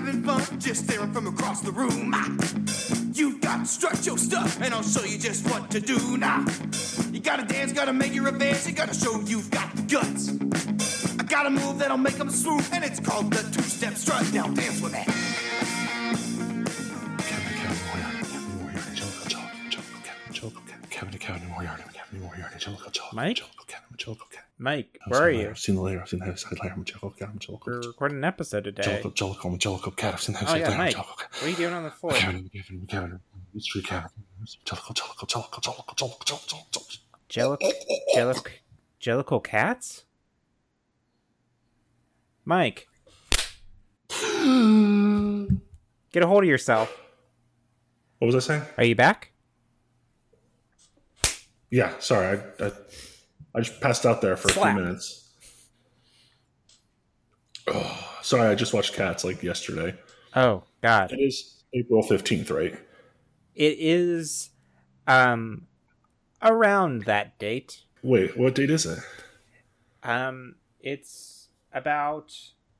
Having fun just staring from across the room? Ah. You've got to strut your stuff, and I'll show you just what to do now. You gotta dance, gotta make your advance, you gotta show you've got the guts. I got a move that'll make them swoop, and it's called the two step strut. Now dance with Jellicle, Mike? Jellicle, Kevin, Jellicle, Kevin. Mike, I've where are you? I've seen the layer, I've seen the side layer, Jellicle, Kevin, We're Jellicle, recording an episode today. Jellicle, Jellicle, Jellicle, Cat, I've seen the Oh side yeah, Mike. Jellicle, What are you doing on the floor? Kevin, Kevin, Kevin, mystery Kevin, Jellicle, Jellicle, Jellicle, Jellicle, Jellicle, Jellicle, Jellic, Jellic, Jellicle cats? Mike, get a hold of yourself. What was I saying? Are you back? Yeah, sorry, I, I, I just passed out there for a few minutes. Oh, sorry, I just watched Cats like yesterday. Oh God, It is April fifteenth, right? it is, um, around that date. Wait, what date is it? Um, it's about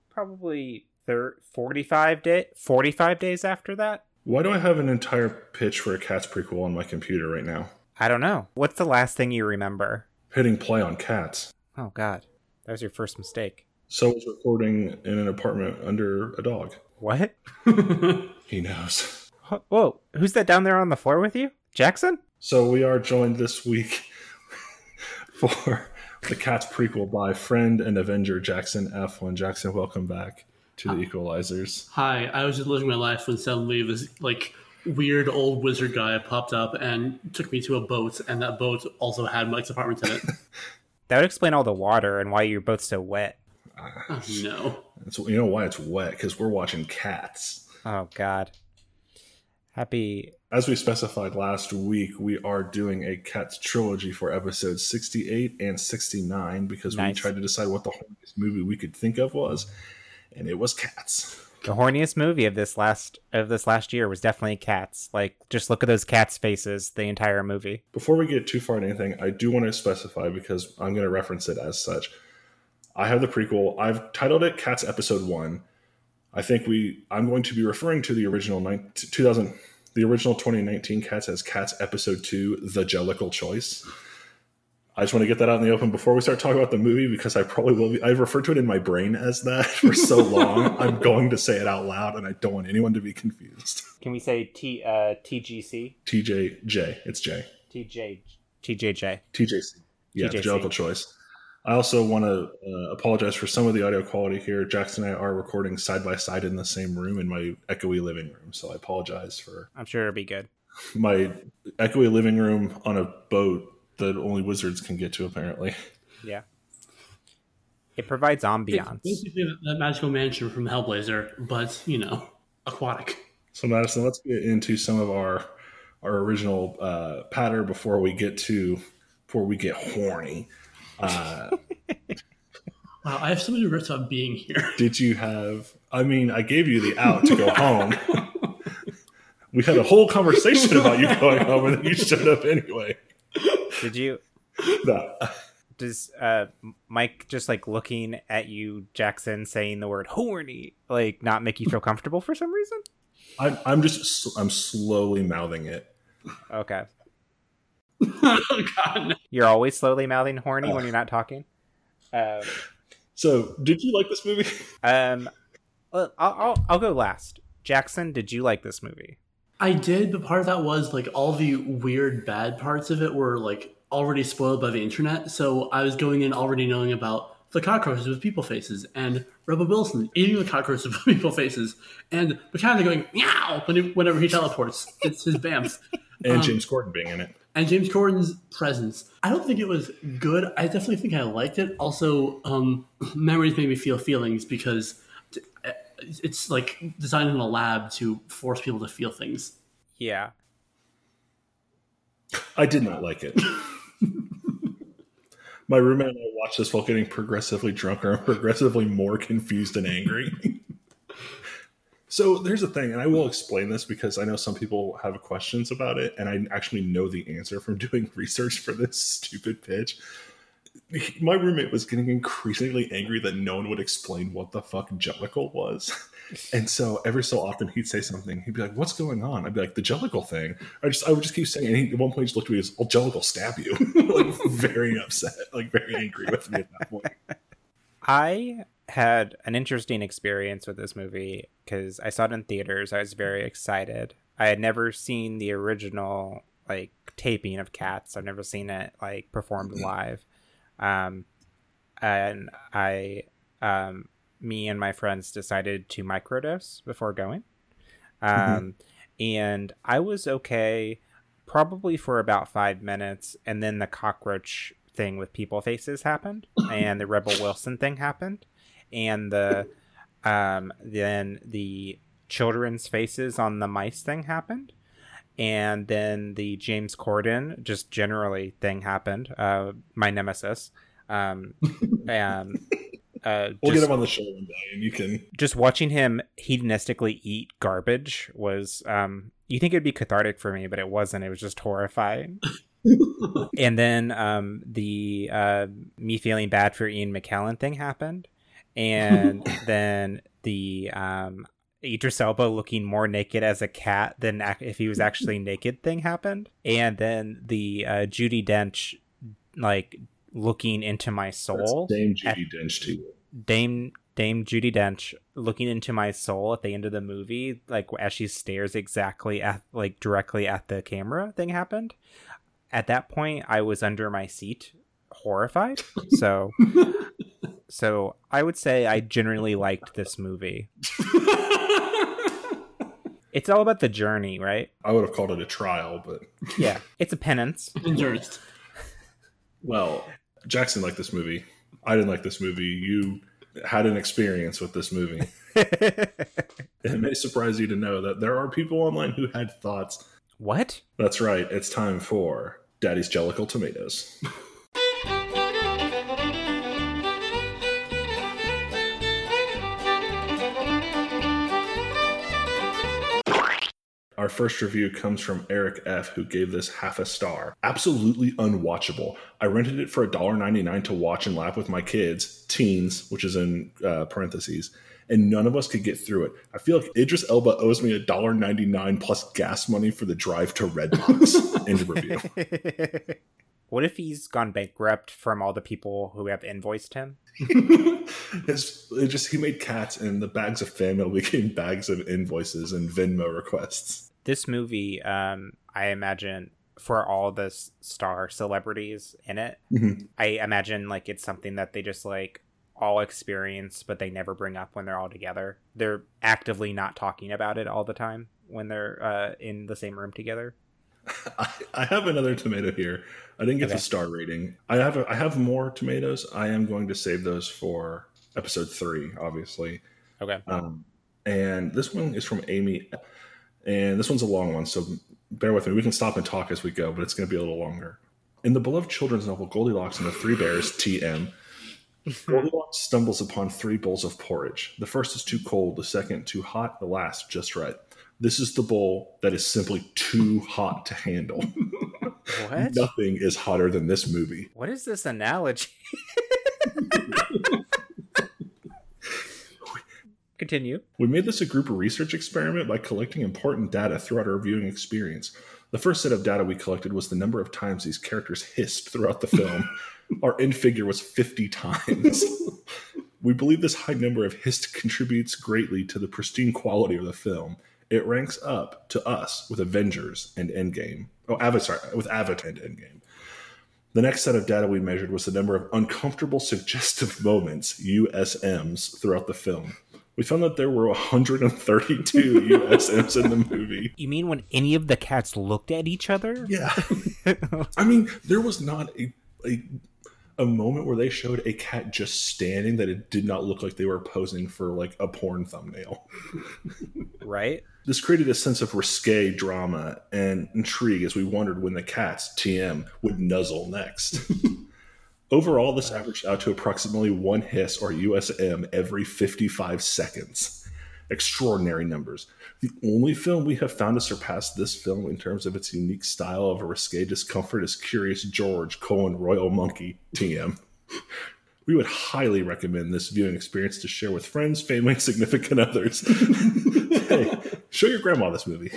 probably thir- 45 day 45 days after that. Why do I have an entire pitch for a Cats prequel on my computer right now? I don't know. What's the last thing you remember? Hitting play on Cats. Oh God, that was your first mistake. So was recording in an apartment under a dog. What? He knows. Whoa, who's that down there on the floor with you? Jackson? So we are joined this week for the Cats prequel by friend and Avenger Jackson Eflin. Jackson, welcome back to the Equelizers. Hi, I was just living my life when suddenly this like weird old wizard guy popped up and took me to a boat, and that boat also had Mike's apartment in it. That would explain all the water and why you're both so wet. oh, no. It's, you know why it's wet? Because we're watching Cats. Oh God. Happy. As we specified last week, we are doing a Cats trilogy for episodes 68 and 69 because we tried to decide what the horniest movie we could think of was, and it was Cats. The horniest movie of this last of this last year was definitely Cats. Like, just look at those cats' faces the entire movie. Before we get too far into anything, I do want to specify because I'm going to reference it as such. I have the prequel. I've titled it Cats Episode One. I think we. I'm going to be referring to the original nine, 2000, the original 2019 Cats as Cats Episode Two: The Jellicle Choice. I just want to get that out in the open before we start talking about the movie because I probably will be. I've referred to it in my brain as that for so long. I'm going to say it out loud, and I don't want anyone to be confused. Can we say T uh TGC? TJJ, it's J. TJ TJJ. TJC. Yeah, the TJC. Jellicle choice. I also want to uh, apologize for some of the audio quality here. Jackson and I are recording side by side in the same room in my echoey living room, so I apologize for I'm sure it'll be good. my echoey living room on a boat that only wizards can get to. Apparently, Yeah. It provides It's ambiance. basically that magical mansion from Hellblazer, but you know, aquatic. so Madison, let's get into some of our our original uh, patter before we get to before we get horny. Uh, Wow, I have so many regrets about being here. did you have? I mean, I gave you the out to go home. we had a whole conversation about you going home, and then you showed up anyway. Did you No. does uh Mike just like looking at you, Jackson, saying the word horny, like not make you feel comfortable for some reason? I'm, I'm just I'm slowly mouthing it. Okay. oh God, no. You're always slowly mouthing horny when you're not talking. Um, So, did you like this movie? um well, I'll, I'll I'll go last. Jackson, did you like this movie? I did, but part of that was like all the weird bad parts of it were like already spoiled by the internet. So I was going in already knowing about the cockroaches with people faces and Rebel Wilson eating the cockroaches with people faces and Buchanan going meow when he- whenever he teleports. It's his bamf. And Um, James Corden being in it. and James Corden's presence. I don't think it was good. I definitely think I liked it. Also, um, memories made me feel feelings because it's like designed in a lab to force people to feel things. Yeah. I did not like it. My roommate and I watched this while getting progressively drunker and progressively more confused and angry. so there's a thing, and I will explain this because I know some people have questions about it, and I actually know the answer from doing research for this stupid pitch. He- my roommate was getting increasingly angry that no one would explain what the fuck Jellicle was. And so every so often he'd say something. He'd be like, "What's going on?" I'd be like, "The Jellicle thing." I just I would just keep saying. And he, at one point, he just looked at me and goes, "I'll Jellicle stab you." like very upset, like very angry with me at that point. I had an interesting experience with this movie because I saw it in theaters. I was very excited. I had never seen the original like taping of Cats. I've never seen it like performed mm-hmm. live. Um, and I, um, me and my friends decided to microdose before going. Um, and I was okay probably for about five minutes, and then the cockroach thing with people faces happened, and the Rebel Wilson thing happened, and the um, then the children's faces on the mice thing happened, and then the James Corden just generally thing happened. Uh, my nemesis. Um, and uh, We'll just- get him on the show one day, and you can. just watching him hedonistically eat garbage was um you think it'd be cathartic for me but it wasn't it was just horrifying and then um the uh me feeling bad for ian mckellen thing happened and then the um Idris Elba looking more naked as a cat than ac- if he was actually naked thing happened, and then the uh, Judi Dench like looking into my That's soul. Dame Judi Dench to you. Dame Dame Judi Dench looking into my soul at the end of the movie, like as she stares exactly at like directly at the camera thing happened. At that point I was under my seat horrified. So so I would say I generally liked this movie. It's all about the journey, right? I would have called it a trial, but Yeah. It's a penance. Endurance. well, Jackson liked this movie. I didn't like this movie. You had an experience with this movie. It may surprise you to know that there are people online who had thoughts. what? That's right. It's time for Daddy's Jellicle Tomatoes. Our first review comes from Eric F., who gave this half a star. Absolutely unwatchable. I rented it for $1.99 to watch and laugh with my kids, teens, which is in uh, parentheses, and none of us could get through it. I feel like Idris Elba owes me $1.99 plus gas money for the drive to Redbox. End of review. what if he's gone bankrupt from all the people who have invoiced him? His, it just he made cats, and the bags of fan mail became bags of invoices and Venmo requests. This movie, um, I imagine for all the star celebrities in it, Mhm. I imagine like it's something that they just like all experience, but they never bring up when they're all together. They're actively not talking about it all the time when they're uh, in the same room together. I, I have another tomato here. I didn't get Okay. the star rating. I have a, I have more tomatoes. I am going to save those for episode three, obviously. Okay. Um, and this one is from Amy, and this one's a long one, so bear with me. We can stop and talk as we go, but it's going to be a little longer. In the beloved children's novel Goldilocks and the Three Bears (TM), Goldilocks stumbles upon three bowls of porridge. The first is too cold, the second too hot, the last just right. This is the bowl that is simply too hot to handle. What? Nothing is hotter than this movie. What is this analogy? Continue. We made this a group research experiment by collecting important data throughout our viewing experience. The first set of data we collected was the number of times these characters hissed throughout the film. our end figure was 50 times. we believe this high number of hissed contributes greatly to the pristine quality of the film. It ranks up to us with Avengers and Endgame. Oh, Avatar, with Avatar and Endgame. The next set of data we measured was the number of uncomfortable suggestive moments, USMs, throughout the film. We found that there were 132 USMs in the movie. You mean when any of the cats looked at each other? Yeah. I mean, there was not a, a a moment where they showed a cat just standing that it did not look like they were posing for like a porn thumbnail. Right? This created a sense of risque drama and intrigue as we wondered when the cats, TM, would nuzzle next. Overall, this averaged out to approximately one hiss or USM every 55 seconds. Extraordinary numbers. The only film we have found to surpass this film in terms of its unique style of a risque discomfort is Curious George, colon, Royal Monkey, TM. We would highly recommend this viewing experience to share with friends, family, and significant others. hey, show your grandma this movie.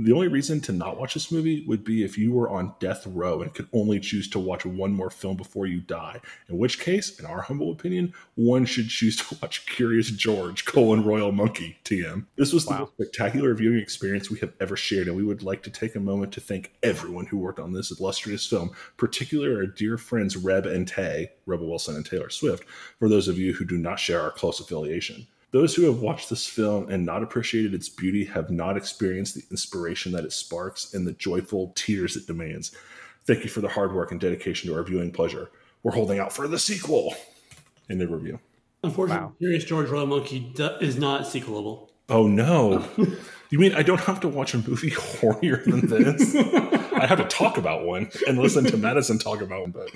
The only reason to not watch this movie would be if you were on death row and could only choose to watch one more film before you die. In which case, in our humble opinion, one should choose to watch Curious George, colon Royal Monkey, TM. This was the most spectacular viewing experience we have ever shared, and we would like to take a moment to thank everyone who worked on this illustrious film, particularly our dear friends Reb and Tay, Rebel Wilson and Taylor Swift, for those of you who do not share our close affiliation. Those who have watched this film and not appreciated its beauty have not experienced the inspiration that it sparks and the joyful tears it demands. Thank you for the hard work and dedication to our viewing pleasure. We're holding out for the sequel. In the review. Unfortunately, Wow. Curious George Royal Monkey is not sequelable. Oh no. you mean I don't have to watch a movie hornier than this? I have to talk about one and listen to Madison talk about one, but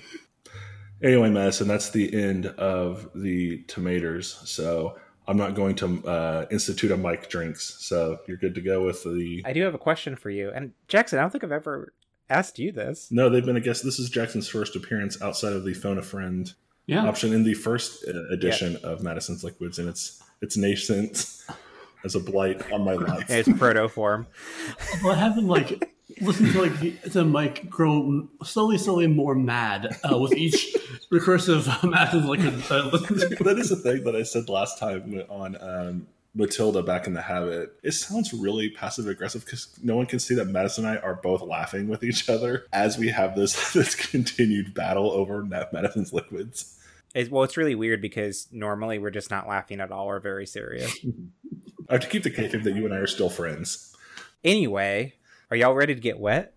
anyway, Madison, that's the end of the tomatoes. So I'm not going to uh, institute a mic drinks. So you're good to go with the. I do have a question for you. And Jackson, I don't think I've ever asked you this. No, they've been a guest. This is Jackson's first appearance outside of the phone a friend Yeah. option in the first uh, edition of Madison's Liquids, and it's it's nascent as a blight on my life. It's proto form. Well, having like listen to like the, the mic grow slowly, slowly more mad uh, with each recursive Madison like that I that is a thing that I said last time on um, Matilda back in the habit. It sounds really passive aggressive because no one can see that Madison and I are both laughing with each other as we have this this continued battle over Na- Madison's liquids. It's, well, it's really weird because normally we're just not laughing at all. We're very serious. I have to keep the kayfabe that you and I are still friends. Anyway, are y'all ready to get wet?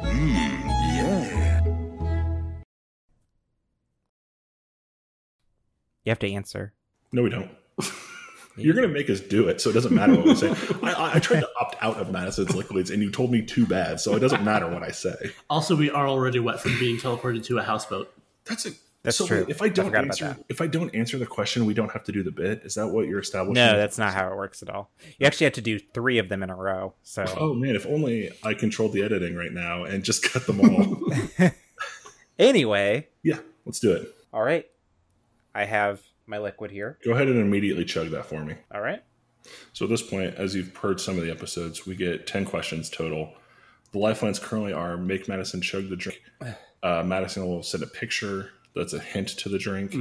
Hmm, yeah. You have to answer. No, we don't. You're going to make us do it, so it doesn't matter what we say. I, I, I tried to opt out of Madison's liquids, and you told me too bad, so it doesn't matter what I say. Also, we are already wet from being teleported to a houseboat. That's a That's so true. If I I don't forgot about answer, that. if I don't answer the question, we don't have to do the bit. Is that what you're establishing? No, that's not how it works at all. You actually have to do three of them in a row. So Oh man, if only I controlled the editing right now and just cut them all. anyway, yeah, let's do it. all right. I have my liquid here. Go ahead and immediately chug that for me. All right. So at this point, as you've heard some of the episodes, we get 10 questions total. The lifelines currently are make Madison chug the drink. Uh, Madison will send a picture that's a hint to the drink.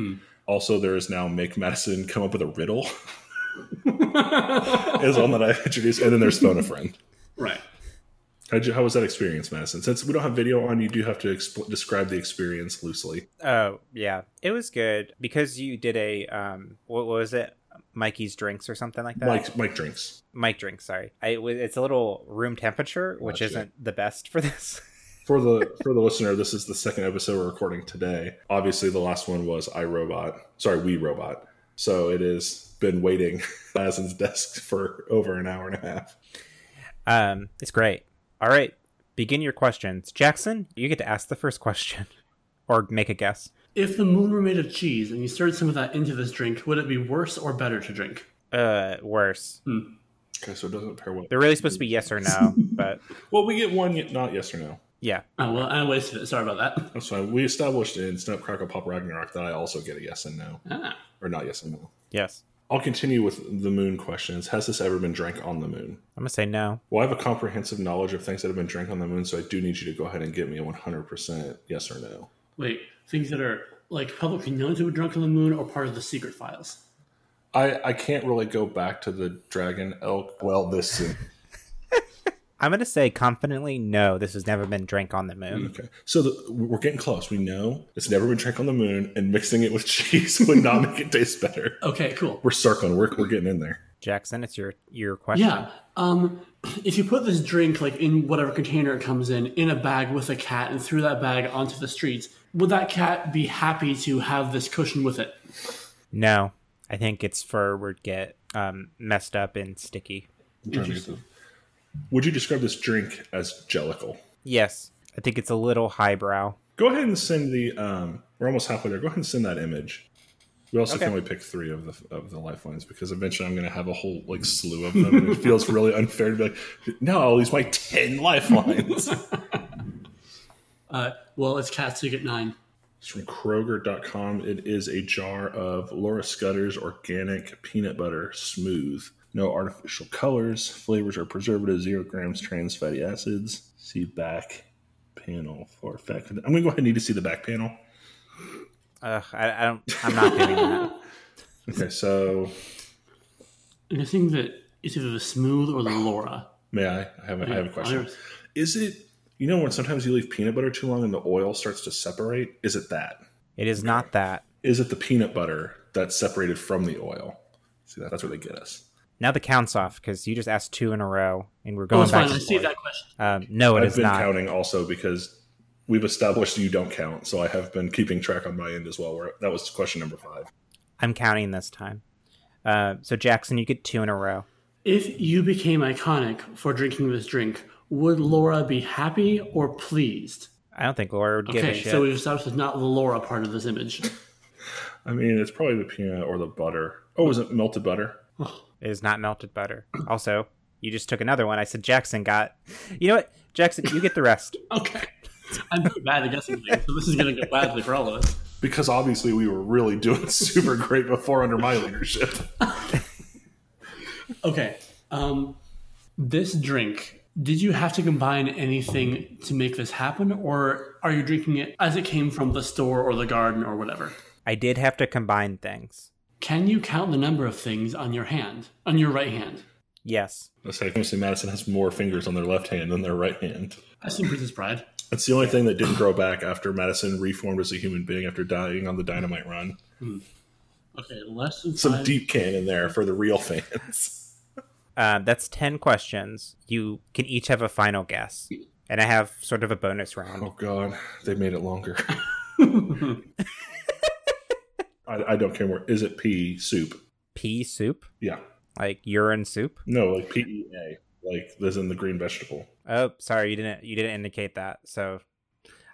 Also, there is now make Madison come up with a riddle. is one that I introduced. And then there's phone a friend. Right. How'd you, how was that experience, Madison? Since we don't have video on, you do have to expl- describe the experience loosely. Oh yeah, it was good because you did a um. What was it? Mikey's drinks or something like that. Mike, Mike drinks. Mike drinks. Sorry, I, it's a little room temperature, which Gotcha. isn't the best for this. For the for the listener, this is the second episode we're recording today. Obviously, the last one was iRobot. Sorry, We Robot. So it has been waiting Madison's desk for over an hour and a half. Um, it's great. All right, begin your questions, Jackson. You get to ask the first question, or make a guess. If the moon were made of cheese and you stirred some of that into this drink, would it be worse or better to drink? Uh, worse. Hmm. Okay, so it doesn't pair well. They're really supposed to be yes or no, but Well, we get one, not yes or no. yeah. Oh well, I wasted it. Sorry about that. That's fine. We established in Snap Crackle Pop Ragnarok that I also get a yes and no, Ah. or not yes and no. Yes. I'll continue with the moon questions. Has this ever been drank on the moon? I'm gonna say no. Well, I have a comprehensive knowledge of things that have been drank on the moon, so I do need you to go ahead and give me a 100% yes or no. Wait, things that are like publicly known to be drunk on the moon or part of the secret files? I, I can't really go back to the dragon elk well this soon. I'm gonna say confidently no. This has never been drank on the moon. Okay, so the, we're getting close. We know it's never been drank on the moon, and mixing it with cheese would not make it taste better. Okay, cool. We're circling. We're, we're getting in there. Jackson, it's your your question. Yeah. Um, if you put this drink like in whatever container it comes in in a bag with a cat and threw that bag onto the streets, would that cat be happy to have this cushion with it? No, I think its fur would get um, messed up and sticky. I'm trying to get the- Would you describe this drink as jellicle? Yes, I think it's a little highbrow. Go ahead and send the. Um, we're almost halfway there. Go ahead and send that image. We also Okay. can only pick three of the of the lifelines because eventually I'm going to have a whole like slew of them. and it feels really unfair to be like, no, I'll use my ten lifelines. Uh, well, it's Cat Secret 9. It's from Kroger.com. It is a jar of Laura Scudder's organic peanut butter smooth. No artificial colors. Flavors are preservatives, zero grams trans fatty acids. See back panel for fact. I'm going to go ahead and need to see the back panel. Ugh, I, I don't. I'm not getting that. Okay, so I'm guessing that it's either the Smooth or the Laura. may I? I have a, I have a question. Others- Is it, you know, when sometimes you leave peanut butter too long and the oil starts to separate? Is it that? It is not that. Is it the peanut butter that's separated from the oil? See, that, that's where they get us. Now the count's off because you just asked two in a row, and we're Oh, going it's back. fine. I to see that question. Um, no, it I've is been not. counting also because we've established you don't count, so I have been keeping track on my end as well. Where that was question number five. I'm counting this time. Uh, so Jackson, you get two in a row. If you became iconic for drinking this drink, would Laura be happy or pleased? I don't think Laura would give a Okay, shit. so we've established it's not the Laura part of this image. I mean, it's probably the peanut or the butter. Oh, is it melted butter? It is not melted butter. Also, you just took another one. I said Jackson got. You know what, Jackson, you get the rest. Okay. I'm very bad at guessing things, so this is going to go badly for all of us. Because obviously we were really doing super great before under my leadership. Okay. Um, this drink, did you have to combine anything to make this happen, or are you drinking it as it came from the store or the garden or whatever? I did have to combine things. Can you count the number of things on your hand, on your right hand? Yes. Let's say famously Madison has more fingers on their left hand than their right hand. I see Princess Bride. That's the only thing that didn't grow back after Madison reformed as a human being after dying on the dynamite run. Okay, less than Some five. deep canon there for the real fans. Um, that's 10 questions. You can each have a final guess. And I have sort of a bonus round. Oh god, they made it longer. I, I don't care more. Is it pea soup? Pea soup? Yeah. Like urine soup? No, like P E A, like as in the green vegetable. Oh, sorry, you didn't you didn't indicate that. So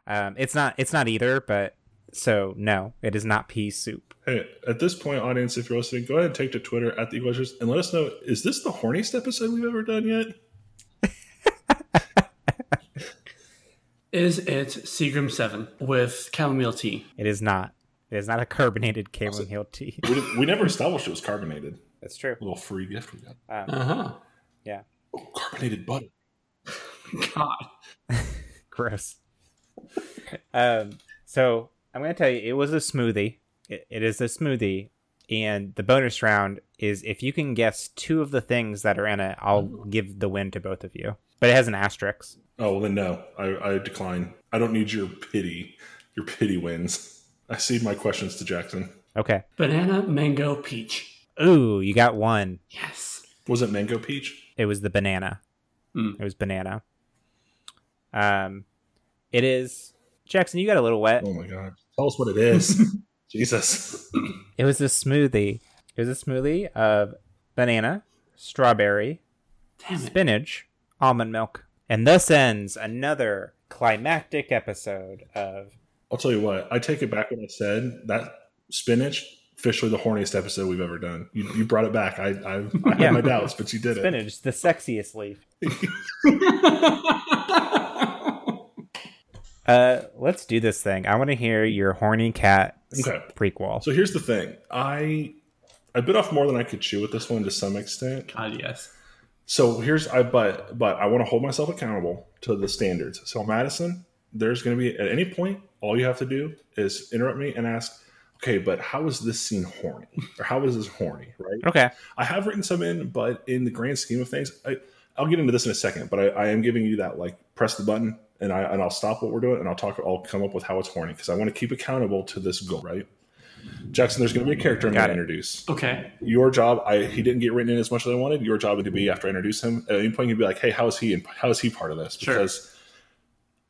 um, it's not it's not either, but so no, it is not pea soup. Hey, at this point, audience, if you're listening, go ahead and take to Twitter at the Equelizers and let us know: is this the horniest episode we've ever done yet? Is it Seagram 7 with chamomile tea? It is not. It is not a carbonated chamomile tea. We, we never established it was carbonated. That's true. A little free gift we got. Um, Uh huh. yeah. Oh, carbonated butter. God. Gross. um, so I'm gonna tell you, it was a smoothie. It, it is a smoothie, and the bonus round is if you can guess two of the things that are in it, I'll give the win to both of you. But it has an asterisk. Oh well, then no, I, I decline. I don't need your pity. Your pity wins. I cede my questions to Jackson. Okay. Banana, mango, peach. Ooh, you got one. Yes. Was it mango peach? It was the banana. Hmm. It was banana. Um, it is Jackson. You got a little wet. Oh my god! Tell us what it is. Jesus. It was a smoothie. It was a smoothie of banana, strawberry, Damn it. spinach, almond milk, and thus ends another climactic episode of. I'll tell you what. I take it back what I said. That spinach, officially the horniest episode we've ever done. You, you brought it back. I I, I Yeah. had my doubts, but you did it. Spinach, the sexiest leaf. Uh, let's do this thing. I want to hear your horny cat Okay. prequel. So here's the thing. I I bit off more than I could chew with this one to some extent. God, yes. So here's I but but I want to hold myself accountable to the standards. So Madison, there's going to be at any point all you have to do is interrupt me and ask, okay, but how is this scene horny or how is this horny, right? Okay. I have written some in, but in the grand scheme of things, I, I'll get into this in a second. But I, I am giving you that like press the button and I and I'll stop what we're doing and I'll talk. I'll come up with how it's horny because I want to keep accountable to this goal, right? Jackson, there's going to be a character I'm Got going to it. introduce. Okay. Your job, I he didn't get written in as much as I wanted. Your job would be after I introduce him. At any point, you'd be like, "Hey, how is he? And How is he part of this?" Sure.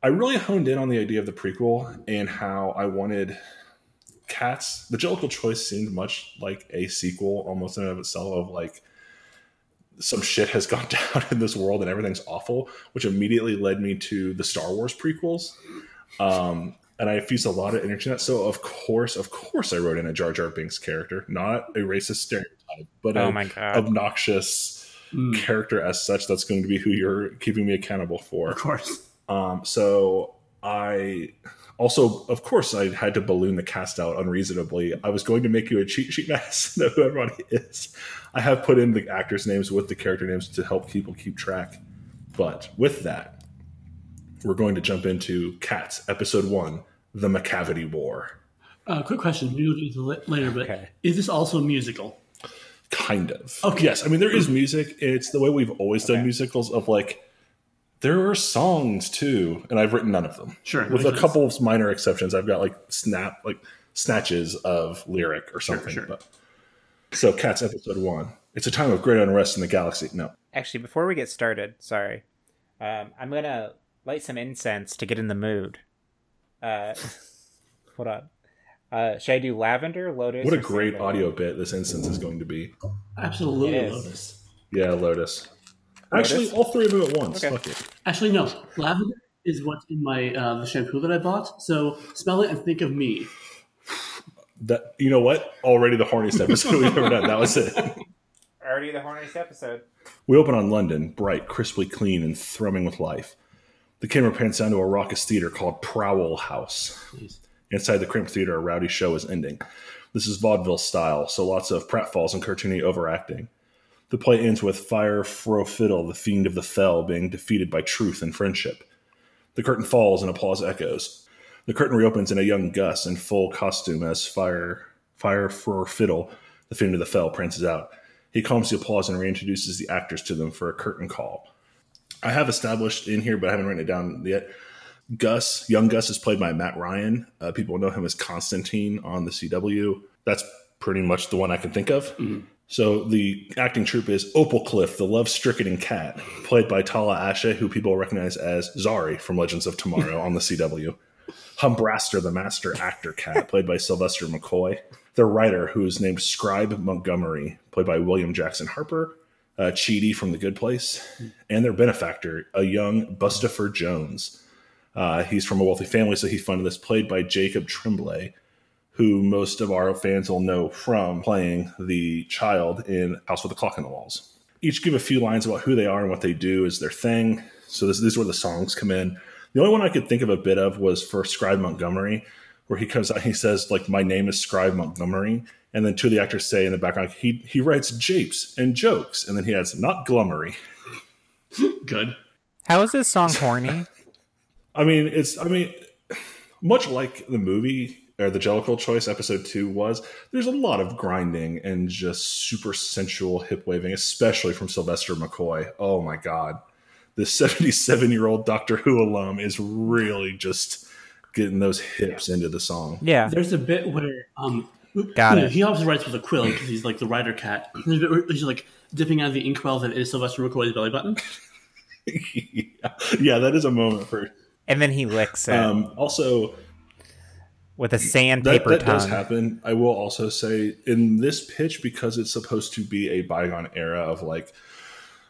Because I really honed in on the idea of the prequel and how I wanted Cats. The Jellicle choice seemed much like a sequel, almost in and of itself. Of like some shit has gone down in this world and everything's awful, which immediately led me to the Star Wars prequels. Um, and I feast a lot of energy on that. So of course, of course, I wrote in a Jar Jar Binks character, not a racist stereotype, but Oh a obnoxious Mm, character as such. That's going to be who you're keeping me accountable for. of course. Um, so I also, of course, I had to balloon the cast out unreasonably. I was going to make you a cheat sheet mass know who everybody is. I have put in the actors' names with the character names to help people keep track. But with that, we're going to jump into Cats, Episode One: The Macavity War. Uh, quick question. We'll do this later, but Okay. is this also a musical? Kind of. Okay. Yes, I mean there is music. It's the way we've always done musicals of like there are songs too, and I've written none of them. Sure. With a couple of minor exceptions, I've got like snap like snatches of lyric or something. sure. But so Cats episode one. It's a time of great unrest in the galaxy. No. Actually, before we get started, sorry, um, I'm gonna light some incense to get in the mood. Uh, hold on. Uh, should I do lavender, lotus? What a or great sandalwood? audio bit this incense is going to be. Absolutely, Lotus. Yeah, Lotus. Actually, all three of them at once. Okay. Fuck it. Actually, no. Lavender is what's in my uh, the shampoo that I bought. So smell it and think of me. That you know what? Already the horniest episode we've ever done. That was it. Already the horniest episode. We open on London, bright, crisply clean, and thrumming with life. The camera pans down to a raucous theater called Prowl House. Inside the cramped theater, a rowdy show is ending. This is vaudeville style, so lots of pratfalls and cartoony overacting. The play ends with Fire Fro Fiddle, the fiend of the fell, being defeated by truth and friendship. The curtain falls and applause echoes. The curtain reopens and a young Gus in full costume as Fire Fire Fro Fiddle, the fiend of the fell, prances out. He calms the applause and reintroduces the actors to them for a curtain call. I have established in here, but I haven't written it down yet. Gus, young Gus, is played by Matt Ryan. Uh, people know him as Constantine on the CW. That's pretty much the one I can think of. So the acting troupe is Opal Cliff, the love-stricken cat, played by Tala Ashe, who people recognize as Zari from Legends of Tomorrow on the CW. Humbraster, the master actor cat, played by Sylvester McCoy. Their writer, who is named Scribe Montgomery, played by William Jackson Harper. Uh, Chidi from The Good Place. And their benefactor, a young Bustopher Jones. Uh, he's from a wealthy family, so he funded this, played by Jacob Tremblay, who most of our fans will know from playing the child in House with a Clock on the Walls. Each give a few lines about who they are and what they do is their thing. So this, this is where the songs come in. The only one I could think of a bit of was for Scribe Montgomery, where he comes out, he says like, "My name is Scribe Montgomery," and then two of the actors say in the background, he he writes japes and jokes, and then he adds, "Not glummery." Good. How is this song horny? I mean, it's I mean, much like the movie or the Jellicle Choice episode two was, there's a lot of grinding and just super sensual hip waving, especially from Sylvester McCoy. Oh my god. This 77 year old Doctor Who alum is really just getting those hips into the song. yeah. There's a bit where um, Got you know, it. He obviously writes with a quill because he's like the writer cat. There's a bit where he's like dipping out of the inkwell that is Sylvester McCoy's belly button. yeah. yeah, that is a moment for. And then he licks it Um, also, with a that, sandpaper that tongue. does happen. I will also say in this pitch because it's supposed to be a bygone era of like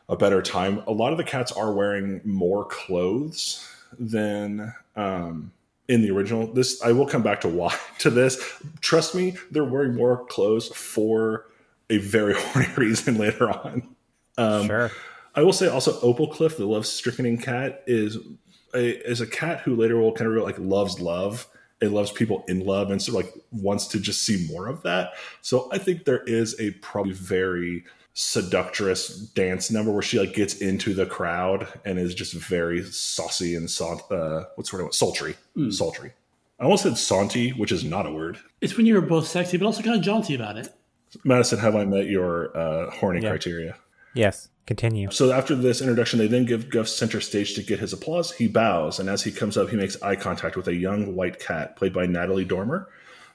a better time. A lot of the cats are wearing more clothes than um, in the original. This I will come back to why to this. Trust me, they're wearing more clothes for a very horny reason later on. Um, sure. I will say also Opal Cliff, the love stricken cat, is a is a cat who later will kind of like loves love and loves people in love and so like wants to just see more of that. So I think there is a probably very seductress dance number where she like gets into the crowd and is just very saucy and sa- uh, what's the word? Sultry, sultry. I almost said saunty, which is not a word. It's when you're both sexy but also kind of jaunty about it. Madison, have I met your uh, horny Yeah. criteria? Yes. Continue. So after this introduction, they then give Gus center stage to get his applause. He bows, and as he comes up, he makes eye contact with a young white cat played by Natalie Dormer,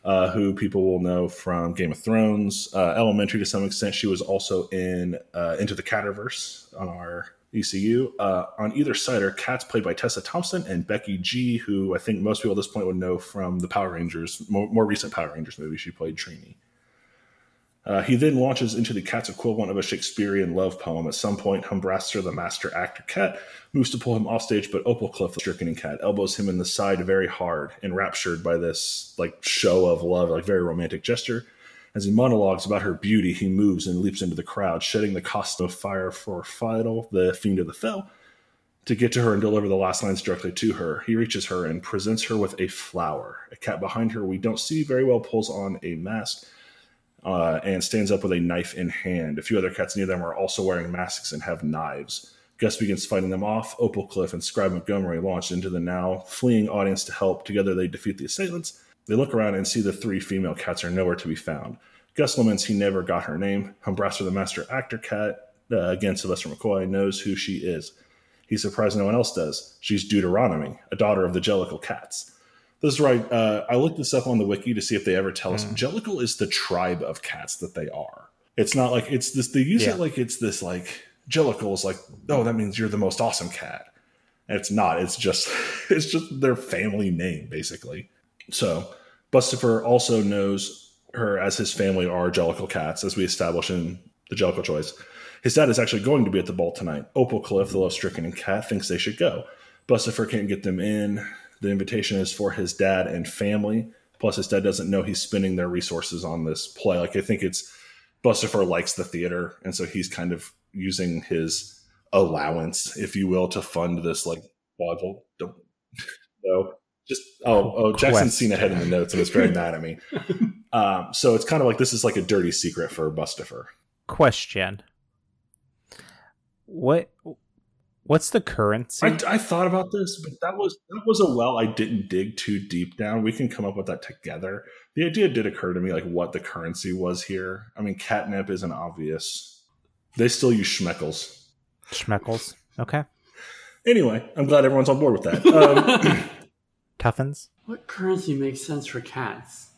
uh, who people will know from Game of Thrones, uh, Elementary to some extent. She was also in uh, Into the Catterverse on our ECU. Uh, on either side are cats played by Tessa Thompson and Becky G, who I think most people at this point would know from the Power Rangers, more, more recent Power Rangers movie. She played Trini. Uh, he then launches into the cat's equivalent of a Shakespearean love poem. At some point, Humbraster, the master actor cat, moves to pull him off stage, but Opalcliff, the stricken cat, elbows him in the side very hard, enraptured by this like show of love, like very romantic gesture. As he monologues about her beauty, he moves and leaps into the crowd, shedding the costume of fire for Fidel, the fiend of the fell, to get to her and deliver the last lines directly to her. He reaches her and presents her with a flower. A cat behind her we don't see very well pulls on a mask uh, and stands up with a knife in hand. A few other cats near them are also wearing masks and have knives. Gus begins fighting them off. Opalcliff and Scribe Montgomery launch into the now fleeing audience to help. Together they defeat the assailants. They look around and see the three female cats are nowhere to be found. Gus laments he never got her name. Humbraster, the master actor cat, uh, again Sylvester McCoy, knows who she is. He's surprised no one else does. She's Deuteronomy, a daughter of the Jellicle cats. This is right. Uh, I looked this up on the wiki to see if they ever tell us. Jellicle is the tribe of cats that they are. It's not like it's this. They use Yeah. it like it's this like Jellicle is like, oh, that means you're the most awesome cat. And it's not. It's just it's just their family name basically. So Bustopher also knows her as his family are Jellicle cats, as we establish in the Jellicle choice. His dad is actually going to be at the ball tonight. Opal Cliff, the love stricken cat, thinks they should go. Bustopher can't get them in. The invitation is for his dad and family. Plus, his dad doesn't know he's spending their resources on this play. Like, I think it's Bustopher likes the theater, and so he's kind of using his allowance, if you will, to fund this. Like, well, don't no, just oh, oh, Jackson's seen ahead in the notes and is very mad at me. Um, so it's kind of like this is like a dirty secret for Bustopher. Question. What what's the currency? I, I thought about this, but that was that was a well I didn't dig too deep down. We can come up with that together. The idea did occur to me, like what the currency was here. I mean, catnip isn't obvious. They still use schmeckles. Schmeckles. Okay. Anyway, I'm glad everyone's on board with that. Um, Tuffins. What currency makes sense for cats?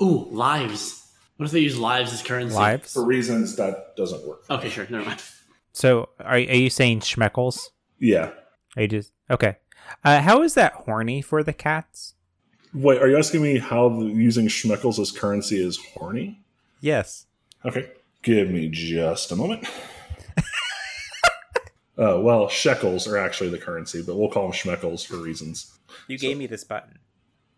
Ooh, lives. What if they use lives as currency? Lives. for reasons that doesn't work. Okay, sure. Never mind. So are are you saying schmeckles? Yeah. Are you just okay? Uh, how is that horny for the cats? Wait, are you asking me how using schmeckles as currency is horny? Yes. Okay. Give me just a moment. uh, well, shekels are actually the currency, but we'll call them schmeckles for reasons. You gave me this button.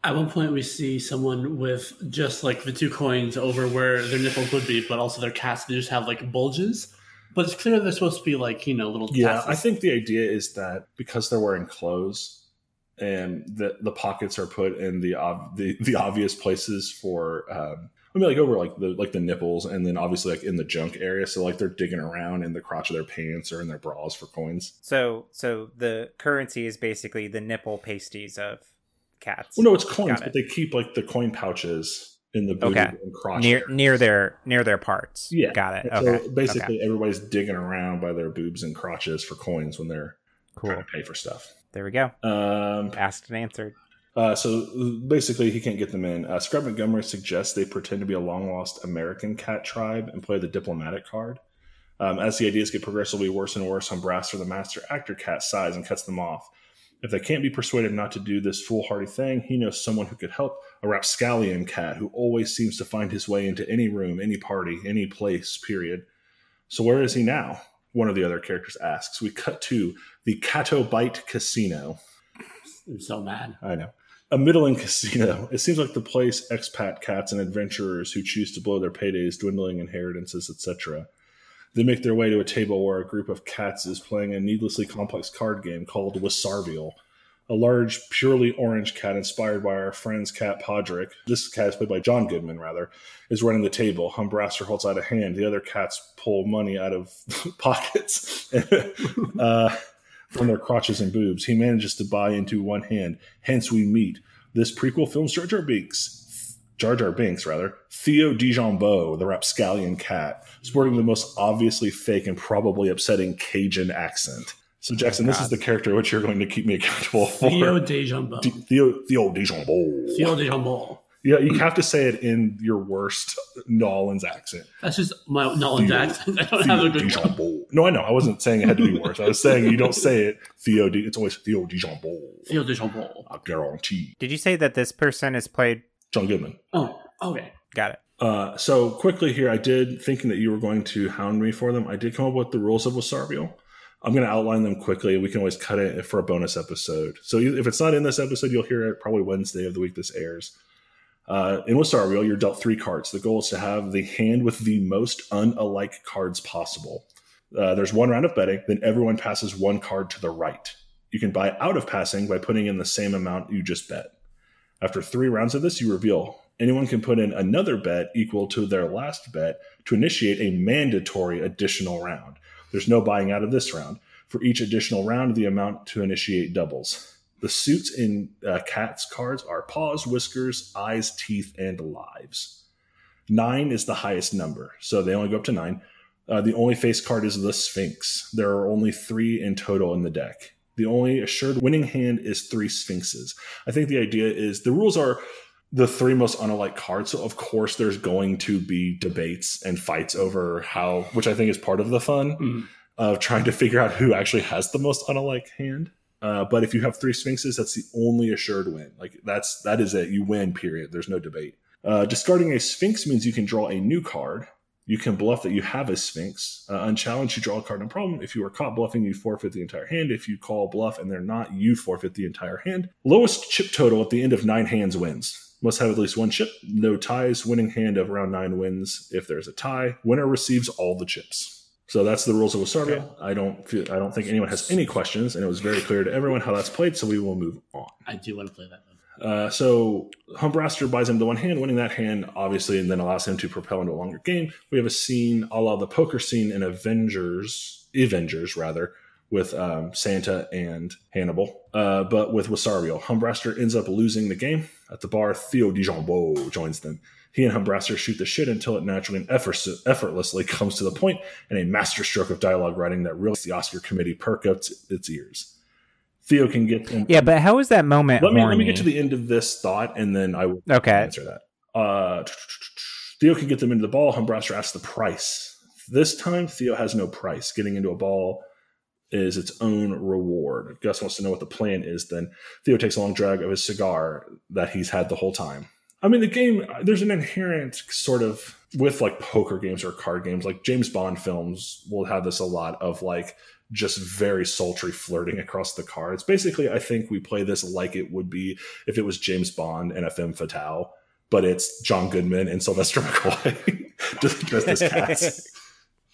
At one point, we see someone with just like the two coins over where their nipples would be, but also their cats they just have like bulges. But it's clear they're supposed to be like you know little. Yeah, tassels. I think the idea is that because they're wearing clothes and the the pockets are put in the ob- the, the obvious places for um, I mean like over like the like the nipples and then obviously like in the junk area so like they're digging around in the crotch of their pants or in their bras for coins. So so the currency is basically the nipple pasties of cats. Well, no, it's coins, Got but it. they keep like the coin pouches in the booty Okay. and crotch near area. near their near their parts. Yeah. Got it. Okay. So basically, everybody's digging around by their boobs and crotches for coins when they're Cool. trying to pay for stuff. There we go. Um, Asked and answered. uh, so basically, he can't get them in. Uh, Scribe Montgomery suggests they pretend to be a long lost American cat tribe and play the diplomatic card. Um, as the ideas get progressively worse and worse, Humbraster, the master actor cat, sighs and cuts them off. If they can't be persuaded not to do this foolhardy thing, he knows someone who could help a rapscallion cat who always seems to find his way into any room, any party, any place, period. So where is he now? One of the other characters asks. We cut to the Cato Bite Casino. I'm so mad. I know. A middling casino. It seems like the place expat cats and adventurers who choose to blow their paydays, dwindling inheritances, etc. They make their way to a table where a group of cats is playing a needlessly complex card game called Wasarvial. A large, purely orange cat inspired by our friend's cat Podrick. This cat is played by John Goodman, rather, is running the table. Humbraster holds out a hand. The other cats pull money out of pockets. uh, from their crotches and boobs. He manages to buy into one hand. Hence, we meet this prequel film's Jar Jar Binks, Jar Jar Binks, rather, Theo Dijonbeaux, the rapscallion cat, sporting the most obviously fake and probably upsetting Cajun accent. So, Jackson, this is the character which you're going to keep me accountable for. Theo Dijonbeaux. D- Theo, Theo Dijonbeaux. Theo Dijonbeaux. Yeah, you have to say it in your worst Nolan's accent. That's just my Nolan's Theo- accent. I don't have a good one. Dijonbeaux. No, I know. I wasn't saying it had to be worse. I was saying you don't say it Theo. D- it's always Theo Dijonbeaux. Theo Dijonbeaux. I guarantee. Did you say that this person is played? John Goodman. Oh, okay. Got it. Uh, so quickly here, I did thinking that you were going to hound me for them. I did come up with the rules of Wasabial. I'm going to outline them quickly. We can always cut it for a bonus episode. So if it's not in this episode, you'll hear it probably Wednesday of the week this airs. Uh, in Wasabial, you're dealt three cards. The goal is to have the hand with the most unalike cards possible. Uh, there's one round of betting, then everyone passes one card to the right. You can buy out of passing by putting in the same amount you just bet. After three rounds of this, you reveal anyone can put in another bet equal to their last bet to initiate a mandatory additional round. There's no buying out of this round. For each additional round, the amount to initiate doubles. The suits in uh, Cat's cards are paws, whiskers, eyes, teeth, and lives. Nine is the highest number, so they only go up to nine. Uh, the only face card is the Sphinx. There are only three in total in the deck. The only assured winning hand is three Sphinxes. I think the idea is the rules are the three most unalike cards. So of course there's going to be debates and fights over how, which I think is part of the fun mm. of trying to figure out who actually has the most unalike hand. Uh, but if you have three Sphinxes, that's the only assured win. Like that's that is it. You win. Period. There's no debate. Uh, discarding a Sphinx means you can draw a new card. You can bluff that you have a Sphinx. Uh, unchallenged, you draw a card, no problem. If you are caught bluffing, you forfeit the entire hand. If you call bluff and they're not, you forfeit the entire hand. Lowest chip total at the end of nine hands wins. Must have at least one chip. No ties. Winning hand of round nine wins. If there's a tie, winner receives all the chips. So that's the rules of Wasabial. Okay. I don't feel, I don't think anyone has any questions, and it was very clear to everyone how that's played. So we will move on. I do want to play that. Uh, so Hump Humbraster buys him the one hand, winning that hand, obviously, and then allows him to propel into a longer game. We have a scene a la the poker scene in Avengers, Avengers rather, with um, Santa and Hannibal. Uh, but with Wasabial, Humbraster ends up losing the game. At the bar, Theo Dijonbeaux joins them. He and Humbraster shoot the shit until it naturally and effortlessly comes to the point in a masterstroke of dialogue writing that really the Oscar committee perk up its ears. Theo can get them. Yeah, but how is that moment? Let me let me get to the end of this thought, and then I will okay. answer that. Uh, Theo can get them into the ball. Humbraster asks the price. This time, Theo has no price. Getting into a ball is its own reward. Gus wants to know what the plan is. Then Theo takes a long drag of his cigar that he's had the whole time. I mean, the game, there's an inherent sort of with like poker games or card games, like James Bond films will have this a lot of like just very sultry flirting across the cards. Basically, I think we play this like it would be if it was James Bond and femme fatale, but it's John Goodman and Sylvester McCoy just dressed as cats.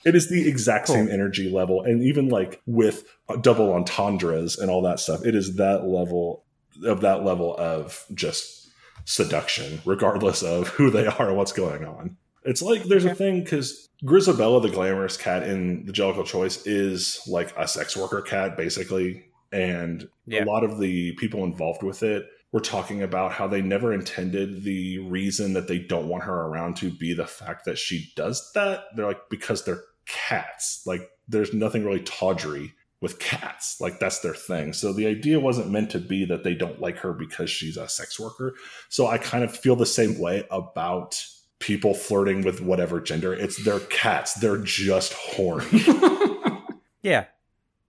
It is the exact cool. same energy level, and even like with uh, double entendres and all that stuff, it is that level of that level of just seduction, regardless of who they are and what's going on. It's like there's a thing because Grizabella, the glamorous cat in the Jellicle Choice, is like a sex worker cat, basically. And yeah. a lot of the people involved with it were talking about how they never intended the reason that they don't want her around to be the fact that she does that. They're like, because they're cats. Like there's nothing really tawdry with cats. Like that's their thing. So the idea wasn't meant to be that they don't like her because she's a sex worker. So I kind of feel the same way about people flirting with whatever gender. It's their cats. They're just horny. yeah.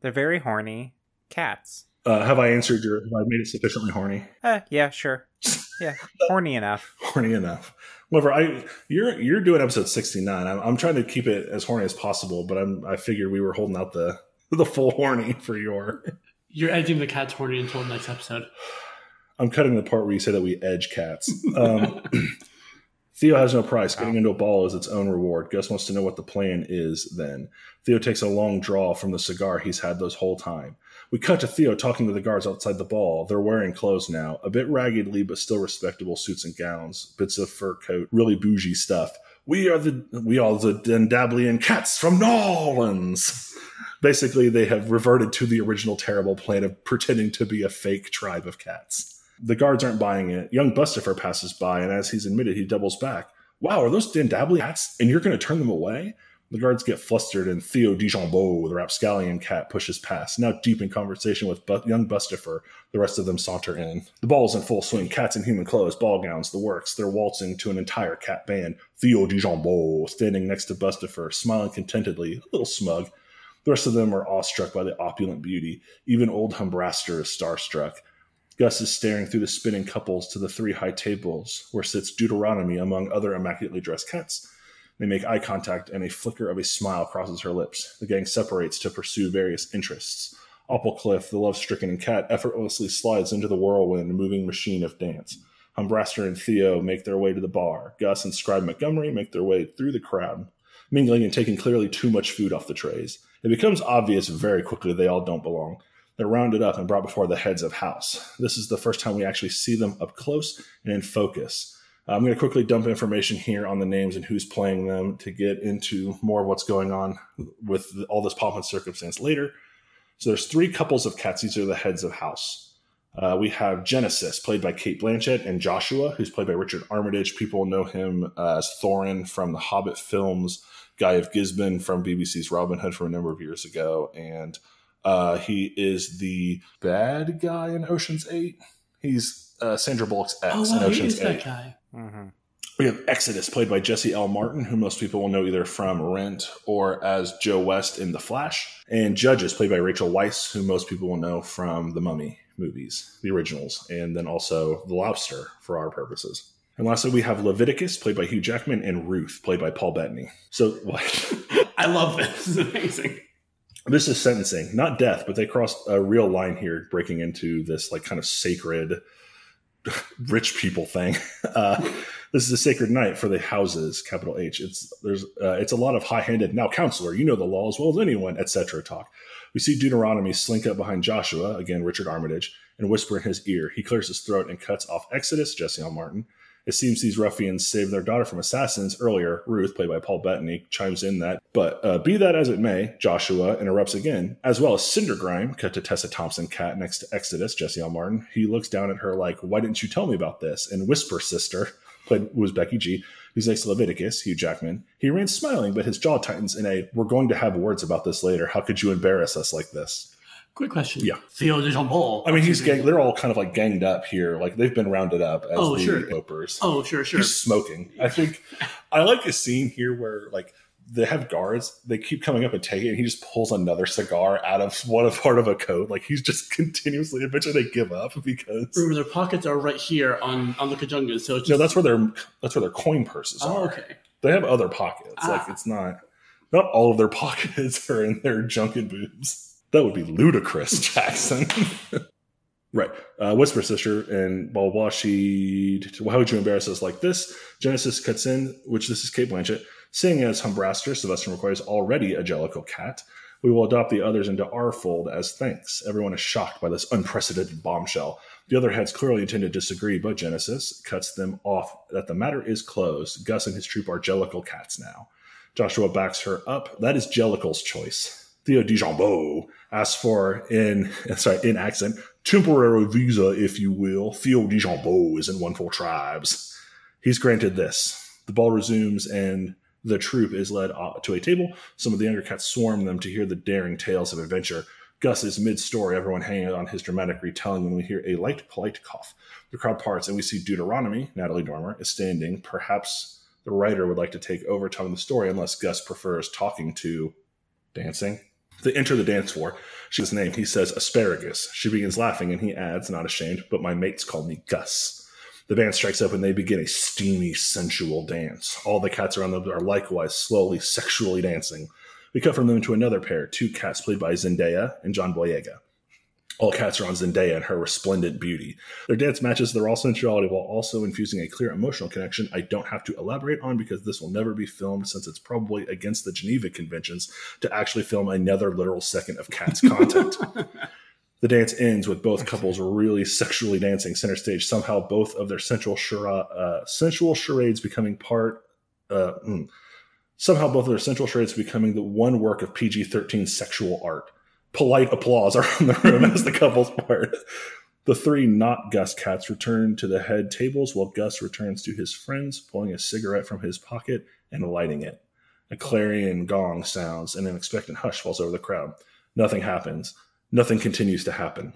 They're very horny cats. Uh, have I answered your have I made it sufficiently horny? Uh, yeah, sure. Yeah. horny enough. horny enough. However, I you're you're doing episode sixty nine. I'm, I'm trying to keep it as horny as possible, but I'm I figured we were holding out the the full horny for your. You're edging the cat's horny until the next episode. I'm cutting the part where you say that we edge cats. Um, Theo has no price. Getting into a ball is its own reward. Gus wants to know what the plan is then. Theo takes a long draw from the cigar he's had this whole time. We cut to Theo talking to the guards outside the ball. They're wearing clothes now, a bit raggedly, but still respectable suits and gowns, bits of fur coat, really bougie stuff. We are the we are the Dendablian cats from Nolans. Basically, they have reverted to the original terrible plan of pretending to be a fake tribe of cats. The guards aren't buying it. Young Bustopher passes by, and as he's admitted, he doubles back. Wow, are those Dendablian cats? And you're going to turn them away? The guards get flustered, and Theo Dijonbeaux, the rapscallion cat, pushes past. Now deep in conversation with Bu- young Bustopher, the rest of them saunter in. The ball's in full swing. Cats in human clothes, ball gowns, the works. They're waltzing to an entire cat band. Theo Dijonbeaux, standing next to Bustopher, smiling contentedly, a little smug. The rest of them are awestruck by the opulent beauty. Even old Humbraster is starstruck. Gus is staring through the spinning couples to the three high tables where sits Deuteronomy among other immaculately dressed cats. They make eye contact and a flicker of a smile crosses her lips. The gang separates to pursue various interests. Applecliff, the love stricken cat, effortlessly slides into the whirlwind moving machine of dance. Humbraster and Theo make their way to the bar. Gus and Scribe Montgomery make their way through the crowd, mingling and taking clearly too much food off the trays. It becomes obvious very quickly they all don't belong. They're rounded up and brought before the heads of house. This is the first time we actually see them up close and in focus. Uh, I'm going to quickly dump information here on the names and who's playing them to get into more of what's going on with all this pomp and circumstance later. So there's three couples of cats. These are the heads of house. Uh, we have Genesis, played by Cate Blanchett, and Joshua, who's played by Richard Armitage. People know him as Thorin from the Hobbit films, Guy of Gisborne from BBC's Robin Hood from a number of years ago, and uh, he is the bad guy in Ocean's Eight. He's uh, Sandra Bullock's ex Oh, in wow, Ocean's Eight. Guy. hmm We have Exodus, played by Jesse L. Martin, who most people will know either from Rent or as Joe West in The Flash. And Judges, played by Rachel Weisz, who most people will know from the Mummy movies, the originals, and then also The Lobster for our purposes. And lastly, we have Leviticus, played by Hugh Jackman, and Ruth, played by Paul Bettany. So, what? I love this. This is amazing. this is sentencing, not death, but they crossed a real line here, breaking into this like kind of sacred rich people thing. Uh, this is a sacred night for the houses, capital H. It's there's uh, it's a lot of high handed now, counselor, you know the law as well as anyone, etc. Talk. We see Deuteronomy slink up behind Joshua, again Richard Armitage, and whisper in his ear. He clears his throat and cuts off Exodus, Jesse L. Martin. It seems these ruffians saved their daughter from assassins earlier. Ruth, played by Paul Bettany, chimes in that. But uh, be that as it may, Joshua interrupts again, as well as Cindergrime, cut to Tessa Thompson, cat next to Exodus, Jesse L. Martin. He looks down at her like, Why didn't you tell me about this? And Whisper Sister, played was Becky G, who's next to Leviticus, Hugh Jackman. He remains smiling, but his jaw tightens in a, We're going to have words about this later. How could you embarrass us like this? Quick question. Yeah. Theo de Jambon. I mean, he's gang, they're all kind of like ganged up here. Like they've been rounded up as Oh, the sure. Oh, sure, sure. He's smoking. I think I like a scene here where like they have guards. They keep coming up and taking it. And he just pulls another cigar out of one of part of a coat. Like he's just continuously. Eventually, they give up because Remember, their pockets are right here on on the Kajunga, so it's just no, that's where their that's where their coin purses oh, are. okay. They have other pockets. Like Ah. it's not not all of their pockets are in their junket boobs. That would be ludicrous, Jackson. right. Uh, Whisper Sister and blah, blah. She, how would you embarrass us like this? Genesis cuts in, which this is Cate Blanchett, seeing as Humbraster, Sylvester McCoy is already a Jellicle cat. We will adopt the others into our fold as thanks. Everyone is shocked by this unprecedented bombshell. The other heads clearly intend to disagree, but Genesis cuts them off that the matter is closed. Gus and his troop are Jellicle cats now. Joshua backs her up. That is Jellicle's choice. Theo Dijonbeaux asks for, in sorry, in accent, temporary visa, if you will. Theo Dijonbeaux is in one for tribes. He's granted this. The ball resumes and the troop is led to a table. Some of the younger cats swarm them to hear the daring tales of adventure. Gus is mid-story, everyone hanging on his dramatic retelling when we hear a light, polite cough. The crowd parts and we see Deuteronomy, Natalie Dormer, is standing. Perhaps the writer would like to take over telling the story unless Gus prefers talking to dancing. They enter the dance floor. She's name. He says asparagus. She begins laughing and he adds, not ashamed, but my mates call me Gus. The band strikes up and they begin a steamy, sensual dance. All the cats around them are likewise slowly sexually dancing. We cut from them to another pair, two cats played by Zendaya and John Boyega. All cats are on Zendaya and her resplendent beauty. Their dance matches their raw sensuality while also infusing a clear emotional connection I don't have to elaborate on because this will never be filmed since it's probably against the Geneva Conventions to actually film another literal second of cats content. the dance ends with both couples really sexually dancing center stage. Somehow, both of their sensual, chara- uh, sensual charades becoming part. Uh, mm. somehow, both of their sensual charades becoming the one work of PG 13 sexual art polite applause around the room as the couples part. The three not Gus cats return to the head tables while Gus returns to his friends, pulling a cigarette from his pocket and lighting it. A clarion gong sounds and an expectant hush falls over the crowd. Nothing happens. Nothing continues to happen.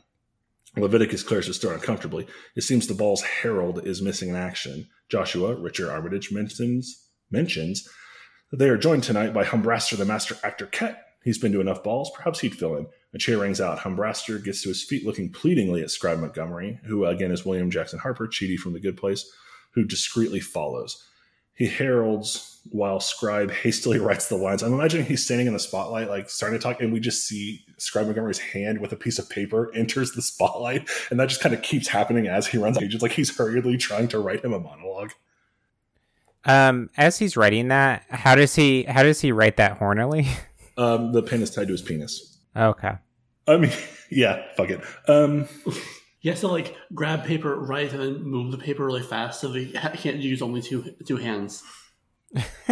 Leviticus clears his throat uncomfortably. It seems the ball's herald is missing in action. Joshua, Richard Armitage, mentions, mentions that they are joined tonight by Humbraster, the master actor Ket, He's been to enough balls. Perhaps he'd fill in. A chair rings out. Humbraster gets to his feet looking pleadingly at Scribe Montgomery, who again is William Jackson Harper, Chidi from The Good Place, who discreetly follows. He heralds while Scribe hastily writes the lines. I'm imagining he's standing in the spotlight, like starting to talk, and we just see Scribe Montgomery's hand with a piece of paper enters the spotlight, and that just kind of keeps happening as he runs pages, like he's hurriedly trying to write him a monologue. Um, as he's writing that, how does he how does he write that hornily? Um, the pen is tied to his penis. okay. I mean, yeah, fuck it. Um, He has to like grab paper, write, and then move the paper really fast, so he ha- can't use only two two hands.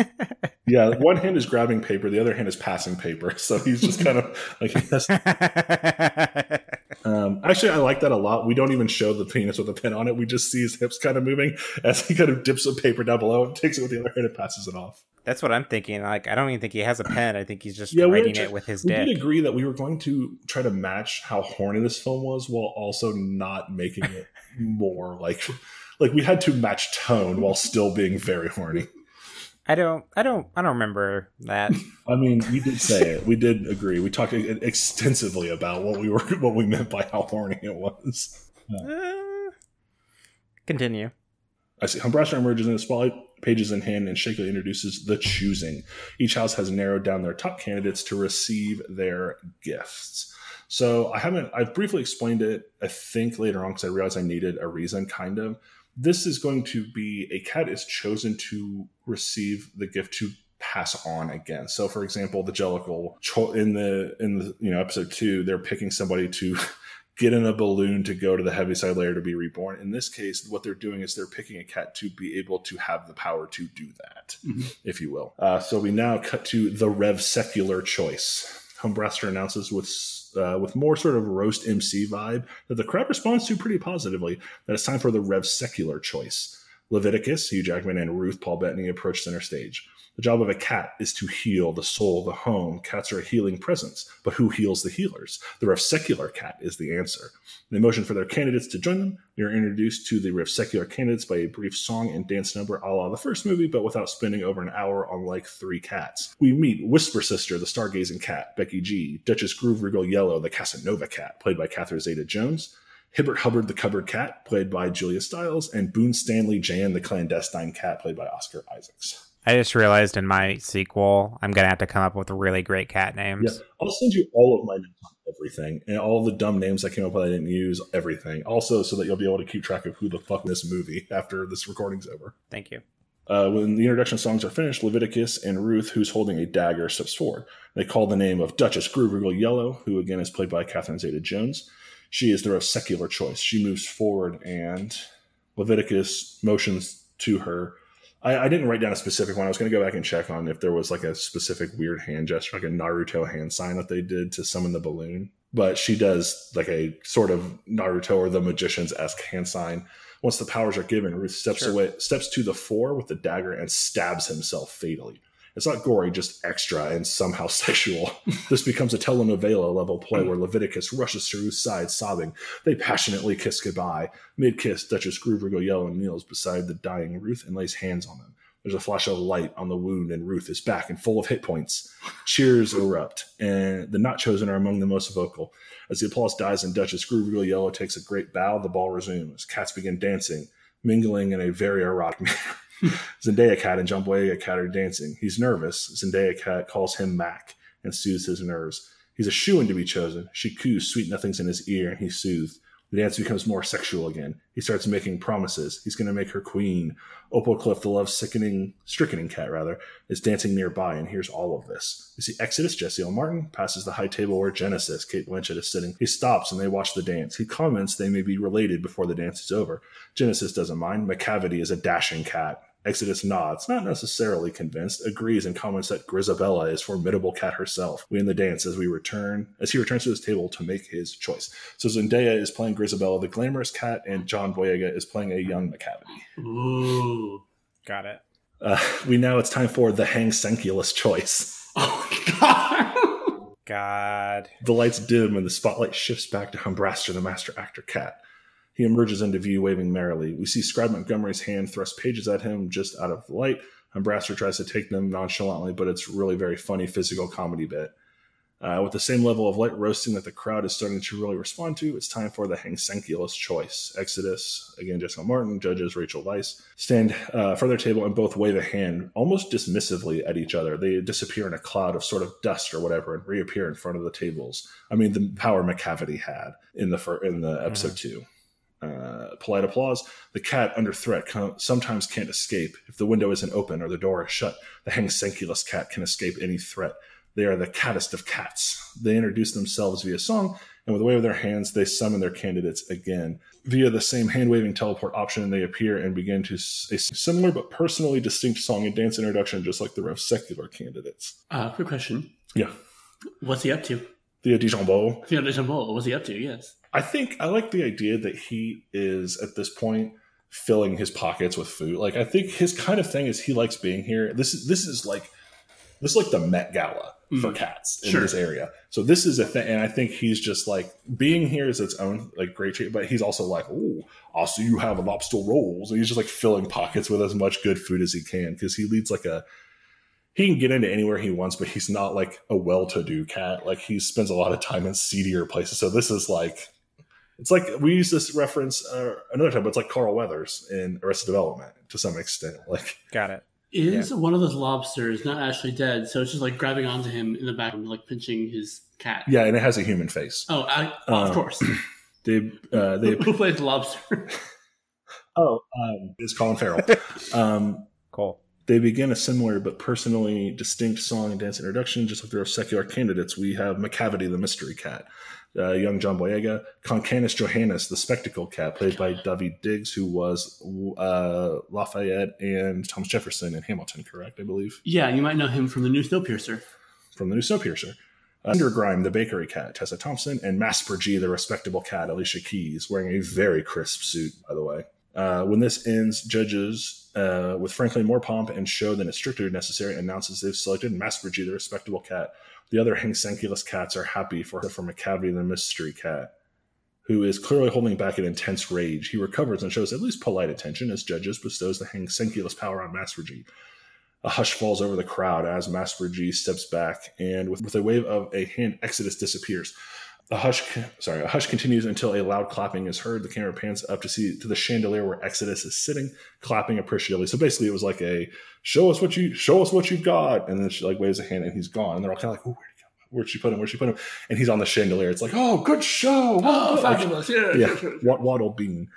yeah, one hand is grabbing paper, the other hand is passing paper. So he's just kind of like, he has- um, actually, I like that a lot. We don't even show the penis with the pen on it. We just see his hips kind of moving as he kind of dips the paper down below, and takes it with the other hand, and passes it off. That's what I'm thinking. Like, I don't even think he has a pen. I think he's just Yeah, writing it with his We dick. We did agree that we were going to try to match how horny this film was, while also not making it more like like we had to match tone while still being very horny. I don't. I don't. I don't remember that. I mean, we did say it. We did agree. We talked extensively about what we were, what we meant by how horny it was. Uh, continue. I see. Humbraster emerges in the spotlight, pages in hand, and shakily introduces the choosing. Each house has narrowed down their top candidates to receive their gifts. So I haven't. I've briefly explained it. I think later on because I realized I needed a reason. Kind of. This is going to be a cat is chosen to receive the gift to pass on again. So, for example, the Jellicle in the in the you know episode two, they're picking somebody to get in a balloon to go to the heaviside layer to be reborn. In this case, what they're doing is they're picking a cat to be able to have the power to do that, Mhm. if you will. Uh, so we now cut to the Rev Secular choice. Humbraster announces with uh, with more sort of roast MC vibe that the crowd responds to pretty positively that it's time for the Rev Secular choice. Leviticus, Hugh Jackman, and Ruth Paul Bettany approach center stage. The job of a cat is to heal the soul, the home. Cats are a healing presence, but who heals the healers? The Rev Secular cat is the answer. In the motion for their candidates to join them, you're introduced to the Rev Secular candidates by a brief song and dance number a la the first movie, but without spending over an hour on like three cats. We meet Whisper Sister, the stargazing cat, Becky G, Duchess Groove Regal Yellow, the Casanova cat, played by Catherine Zeta Jones, Hibbert Hubbard, the cupboard cat, played by Julia Stiles, and Boone Stanley Jan, the clandestine cat, played by Oscar Isaacs. I just realized in my sequel, I'm gonna have to come up with really great cat names. Yeah, I'll send you all of my everything and all the dumb names I came up with. I didn't use everything. Also, so that you'll be able to keep track of who the fuck this movie after this recording's over. Thank you. Uh, when the introduction songs are finished, Leviticus and Ruth, who's holding a dagger, steps forward. They call the name of Duchess Groovergle Yellow, who again is played by Catherine Zeta Jones. She is the secular choice. She moves forward, and Leviticus motions to her. I, I didn't write down a specific one. I was going to go back and check on if there was like a specific weird hand gesture, like a Naruto hand sign that they did to summon the balloon. But she does like a sort of Naruto or the magician's esque hand sign. Once the powers are given, Ruth steps Sure. away, steps to the fore with the dagger and stabs himself fatally. It's not gory, just extra and somehow sexual. this becomes a telenovela level play where Leviticus rushes to Ruth's side, sobbing. They passionately kiss goodbye. Mid kiss, Duchess Groover Yellow kneels beside the dying Ruth and lays hands on them. There's a flash of light on the wound, and Ruth is back and full of hit points. Cheers erupt, and the not chosen are among the most vocal. As the applause dies and Duchess Groover Yellow takes a great bow, the ball resumes. Cats begin dancing, mingling in a very erotic manner. Zendaya Cat and John Boyega Cat are dancing. He's nervous. Zendaya Cat calls him Mac and soothes his nerves. He's a shoo-in to be chosen. She coos sweet nothings in his ear, and he's soothed. The dance becomes more sexual again. He starts making promises. He's going to make her queen. Opal Cliff, the love sickening, strickening cat rather, is dancing nearby and hears all of this. We see Exodus, Jesse L. Martin, passes the high table where Genesis, Cate Blanchett, is sitting. He stops and they watch the dance. He comments they may be related before the dance is over. Genesis doesn't mind. Macavity is a dashing cat. Exodus nods, not necessarily convinced, agrees and comments that Grizabella is formidable cat herself. We end the dance as we return as he returns to his table to make his choice. So Zendaya is playing Grizabella, the glamorous cat, and John Boyega is playing a young Macavity. Ooh. Got it. Uh, we now it's time for the Hang Senkulus choice. Oh god. God. The lights dim and the spotlight shifts back to Humbraster, the master actor cat. He emerges into view, waving merrily. We see Scribe Montgomery's hand thrust pages at him just out of the light. Humbraster tries to take them nonchalantly, but it's really very funny physical comedy bit. Uh, with the same level of light roasting that the crowd is starting to really respond to, it's time for the Hangsenkulus choice. Exodus, again, Jesse L. Martin, judges Rachel Weisz, stand uh, for their table and both wave a hand almost dismissively at each other. They disappear in a cloud of sort of dust or whatever and reappear in front of the tables. I mean, the power Macavity had in the fir- in the episode two. Uh, polite applause. The cat under threat com- sometimes can't escape. If the window isn't open or the door is shut, the Hangsenkulus cat can escape any threat. They are the cattest of cats. They introduce themselves via song, and with a wave of their hands, they summon their candidates again. Via the same hand waving teleport option, they appear and begin to s- a similar but personally distinct song and dance introduction, just like the Rev secular candidates. Uh, quick question. Yeah. What's he up to? The Dijon Bowl. Theo de Jambol, what's he up to? Yes. I think I like the idea that he is at this point filling his pockets with food. Like I think his kind of thing is he likes being here. This is this is like this is like the Met Gala for Mm. cats in Sure. this area. So this is a thing, and I think he's just like being here is its own like great treat. But he's also like, oh, see you have lobster rolls, and he's just like filling pockets with as much good food as he can because he leads like a. He can get into anywhere he wants, but he's not like a well-to-do cat. Like he spends a lot of time in seedier places. So this is like it's like we use this reference uh, another time, but it's like Carl Weathers in Arrested Development to some extent. Like, Got it. Is one of those lobsters not actually dead? So it's just like grabbing onto him in the back and like pinching his cat. yeah, and it has a human face. Oh, I, of Uh, course. They, uh, they, Who plays the lobster? oh, um, it's Colin Farrell. Um, Cool. They begin a similar but personally distinct song and dance introduction, just like there are secular candidates. We have Macavity, the mystery cat, uh, young John Boyega, Concanus Johannes, the spectacle cat, played by Daveed Diggs, who was uh, Lafayette and Thomas Jefferson in Hamilton, correct? I believe. yeah, you might know him from the new Snowpiercer. from the new Snowpiercer. Cindergrime, the bakery cat, Tessa Thompson, and Masper G, the respectable cat, Alicia Keys, wearing a very crisp suit, by the way. Uh, when this ends, judges, uh, with frankly more pomp and show than is strictly necessary, announces they've selected Masper G, the respectable cat. The other Hangsenkulus cats are happy for her from Macavity, the mystery cat, who is clearly holding back an intense rage. He recovers and shows at least polite attention as judges bestows the Hangsenkulus power on Masper A hush falls over the crowd as Master G steps back, and with, with a wave of a hand, Exodus disappears. A hush, sorry, a hush continues until a loud clapping is heard. The camera pans up to see to the chandelier where Exodus is sitting, clapping appreciatively. So basically, it was like a show us what you show us what you've got, and then she like waves a hand, and he's gone. And they're all kind of like, where'd he go? Where'd she put him? Where'd she put him? And he's on the chandelier. It's like, oh, good show. Oh, Like, fabulous! Yeah, yeah, Wat- Waddle Bean.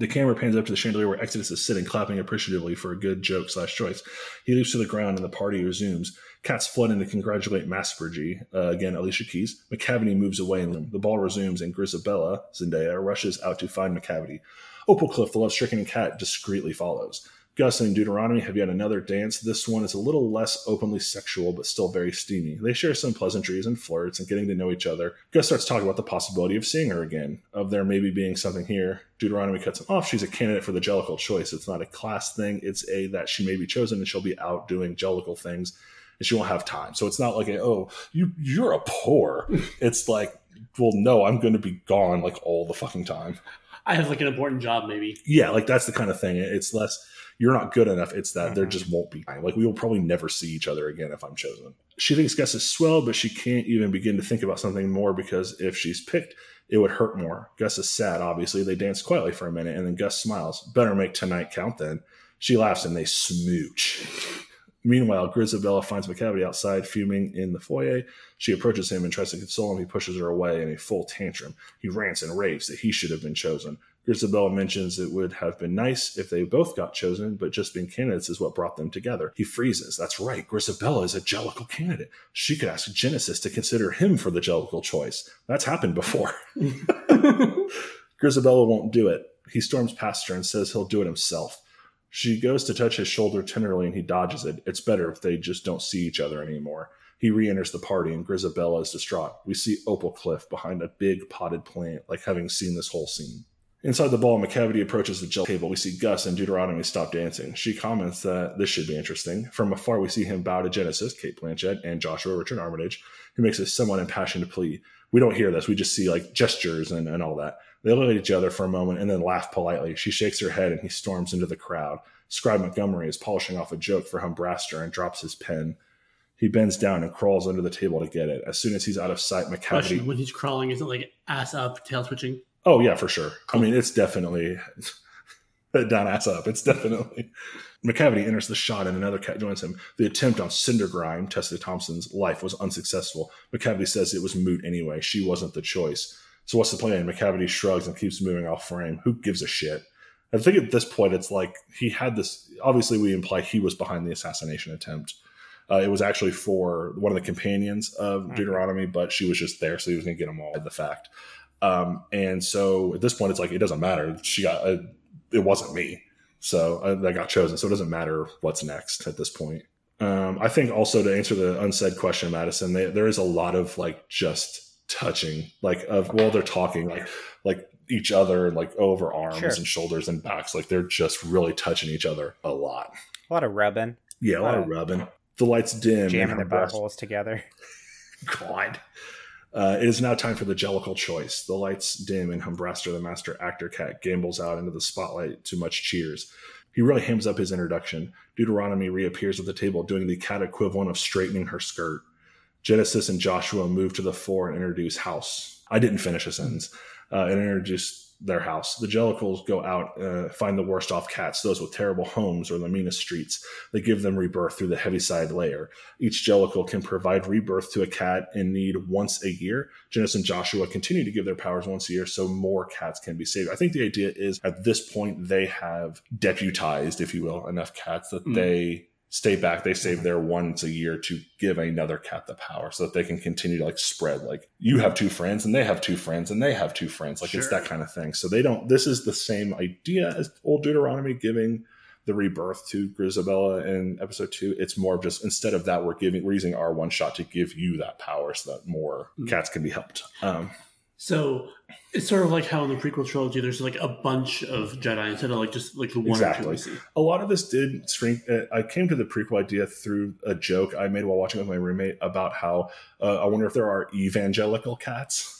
The camera pans up to the chandelier where Exodus is sitting, clapping appreciatively for a good joke slash choice. He leaps to the ground and the party resumes. Cats flood in to congratulate Maspergy. Uh, again, Alicia Keys. Macavity moves away and the ball resumes, and Grizabella, Zendaya, rushes out to find Macavity. Opalcliff, the love stricken cat, discreetly follows. Gus and Deuteronomy have yet another dance. This one is a little less openly sexual, but still very steamy. They share some pleasantries and flirts and getting to know each other. Gus starts talking about the possibility of seeing her again, of there maybe being something here. Deuteronomy cuts him off. She's a candidate for the Jellicle choice. It's not a class thing. It's a that she may be chosen and she'll be out doing Jellicle things and she won't have time. So it's not like a, oh, you you're a poor. it's like, well, no, I'm going to be gone like all the fucking time. I have like an important job, maybe. Yeah, like that's the kind of thing. It's less you're not good enough. It's that there mm-hmm. just won't be time. Like we will probably never see each other again if I'm chosen. She thinks Gus is swell, but she can't even begin to think about something more because if she's picked, it would hurt more. Gus is sad, obviously. They dance quietly for a minute, and then Gus smiles. Better make tonight count then. She laughs and they smooch. Meanwhile, Grizabella finds Macavity outside, fuming in the foyer. She approaches him and tries to console him. He pushes her away in a full tantrum. He rants and raves that he should have been chosen. Grizabella mentions it would have been nice if they both got chosen, but just being candidates is what brought them together. He freezes. That's right. Grizabella is a Jellicle candidate. She could ask Genesis to consider him for the Jellicle choice. That's happened before. Grizabella won't do it. He storms past her and says he'll do it himself. She goes to touch his shoulder tenderly and he dodges it. It's better if they just don't see each other anymore. He re enters the party and Grizabella is distraught. We see Opal Cliff behind a big potted plant, like having seen this whole scene. Inside the ball, Macavity approaches the gel table. We see Gus and Deuteronomy stop dancing. She comments that this should be interesting. From afar, we see him bow to Genesis, Cate Blanchett, and Joshua Richard Armitage, who makes a somewhat impassioned plea. We don't hear this. We just see like gestures and, and all that. They look at each other for a moment and then laugh politely. She shakes her head and he storms into the crowd. Scribe Montgomery is polishing off a joke for Humbraster and drops his pen. He bends down and crawls under the table to get it. As soon as he's out of sight, Macavity. When he's crawling, is it like ass up, tail twitching? Oh yeah, for sure. I mean, it's definitely down ass up. It's definitely. Macavity enters the shot and another cat joins him. The attempt on Cindergrime, Tessa Thompson's life, was unsuccessful. Macavity says it was moot anyway. She wasn't the choice. So what's the plan? Macavity shrugs and keeps moving off frame. Who gives a shit? I think at this point, it's like he had this. Obviously, we imply he was behind the assassination attempt. Uh, it was actually for one of the companions of Deuteronomy, but she was just there, so he was going to get them all. The fact, um, and so at this point, it's like it doesn't matter. She got uh, it wasn't me, so uh, that got chosen. So it doesn't matter what's next at this point. Um, I think also to answer the unsaid question, Madison, they, there is a lot of like just touching, like of well, they're talking like like each other, like over arms Sure. and shoulders and backs, like they're just really touching each other a lot. A lot of rubbing, Yeah, a lot of Wow. rubbing. The lights dim. jamming their buttholes together. God. Uh, it is now time for the Jellicle choice. The lights dim, and Humbraster, the master actor cat, gambles out into the spotlight to much cheers. He really hams up his introduction. Deuteronomy reappears at the table, doing the cat equivalent of straightening her skirt. Genesis and Joshua move to the fore and introduce House. I didn't finish a sentence. Uh, and introduce their house. The Jellicles go out, uh, find the worst off cats, those with terrible homes or the meanest streets. They give them rebirth through the Heaviside layer. Each Jellicle can provide rebirth to a cat in need once a year. Genesis and Joshua continue to give their powers once a year so more cats can be saved. I think the idea is at this point they have deputized, if you will, enough cats that Mm. they stay back. They save their once a year to give another cat the power so that they can continue to like spread. Like you have two friends and they have two friends and they have two friends. Like it's that kind of thing. So they don't, this is the same idea as old Deuteronomy giving the rebirth to Grizabella in episode two. It's more of just instead of that, we're giving we're using our one shot to give you that power so that more Mm. cats can be helped. Um, So it's sort of like how in the prequel trilogy, there's like a bunch of Jedi instead of like just like the one or Exactly. see. a lot of this did string. Uh, I came to the prequel idea through a joke I made while watching with my roommate about how uh, I wonder if there are evangelical cats.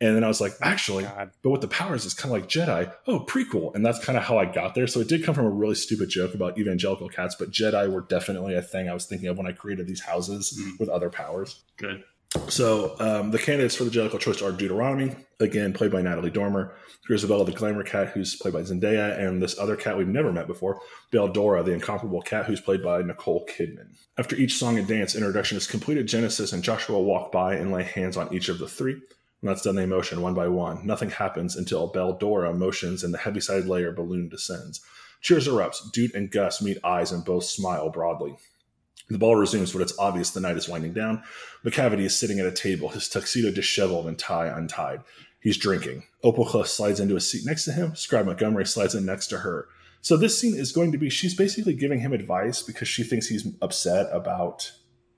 And then I was like, actually, God. but with the powers, it's kind of like Jedi. Oh, prequel. And that's kind of how I got there. So it did come from a really stupid joke about evangelical cats, but Jedi were definitely a thing I was thinking of when I created these houses Mhm. with other powers. Good. So um, the candidates for the Jellicle choice are Deuteronomy, again played by Natalie Dormer, Grizabella the Glamour Cat, who's played by Zendaya, and this other cat we've never met before, Beldora, the incomparable cat, who's played by Nicole Kidman. After each song and dance introduction is completed, Genesis and Joshua walk by and lay hands on each of the three. When that's done, they motion one by one. Nothing happens until Beldora motions and the heaviside layer balloon descends. Cheers erupts. Dude and Gus meet eyes and both smile broadly. The ball resumes, but it's obvious the night is winding down. Macavity is sitting at a table, his tuxedo disheveled and tie untied. He's drinking. Opalcliff slides into a seat next to him. Scribe Montgomery slides in next to her. So this scene is going to be she's basically giving him advice because she thinks he's upset about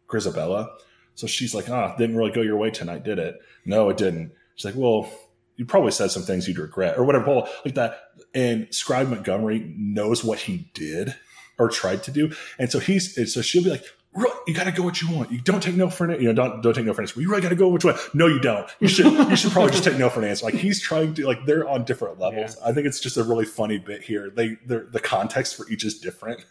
Grizabella. So she's like, ah, didn't really go your way tonight, did it? No, it didn't. She's like, well, you probably said some things you'd regret or whatever, like that. And Scribe Montgomery knows what he did or tried to do. And so he's, and so she'll be like, "Ru- you got to go what you want. You don't take no for an, answer. you know, don't, don't take no for an answer. You really got to go which way. No, you don't. You should, you should probably just take no for an answer. Like he's trying to, like they're on different levels. I think it's just a really funny bit here. They, they're, the context for each is different.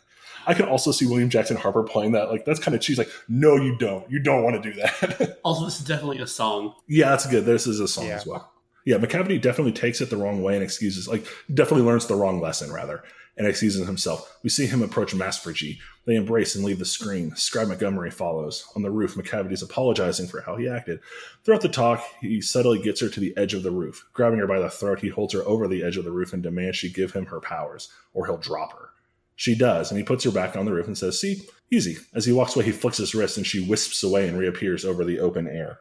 I can also see William Jackson Harper playing that. Like that's kind of cheesy. Like, no, you don't. You don't want to do that. Also, this is definitely a song. yeah, that's good. This is a song Yeah. as well. Yeah, Macavity definitely takes it the wrong way and excuses, like, definitely learns the wrong lesson, rather, and excuses himself. We see him approach Maspergy. They embrace and leave the screen. Scribe Montgomery follows. On the roof, Macavity's apologizing for how he acted. Throughout the talk, he subtly gets her to the edge of the roof. Grabbing her by the throat, he holds her over the edge of the roof and demands she give him her powers, or he'll drop her. She does, and he puts her back on the roof and says, See, easy. As he walks away, he flicks his wrist and she wisps away and reappears over the open air.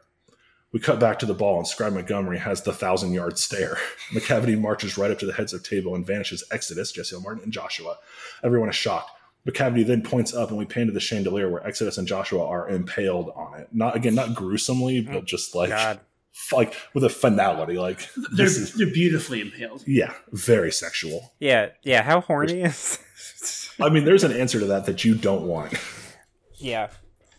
We cut back to the ball, and Scribe Montgomery has the thousand yard stare. Macavity marches right up to the heads of table and vanishes Exodus, Jesse L. Martin, and Joshua. Everyone is shocked. Macavity then points up, and we pan to the chandelier where Exodus and Joshua are impaled on it. Not again, not gruesomely, mm. but just like God. like with a finality. Like They're, is they're beautifully impaled. yeah, very sexual. Yeah, yeah. How horny is? I mean, there's an answer to that that you don't want. yeah,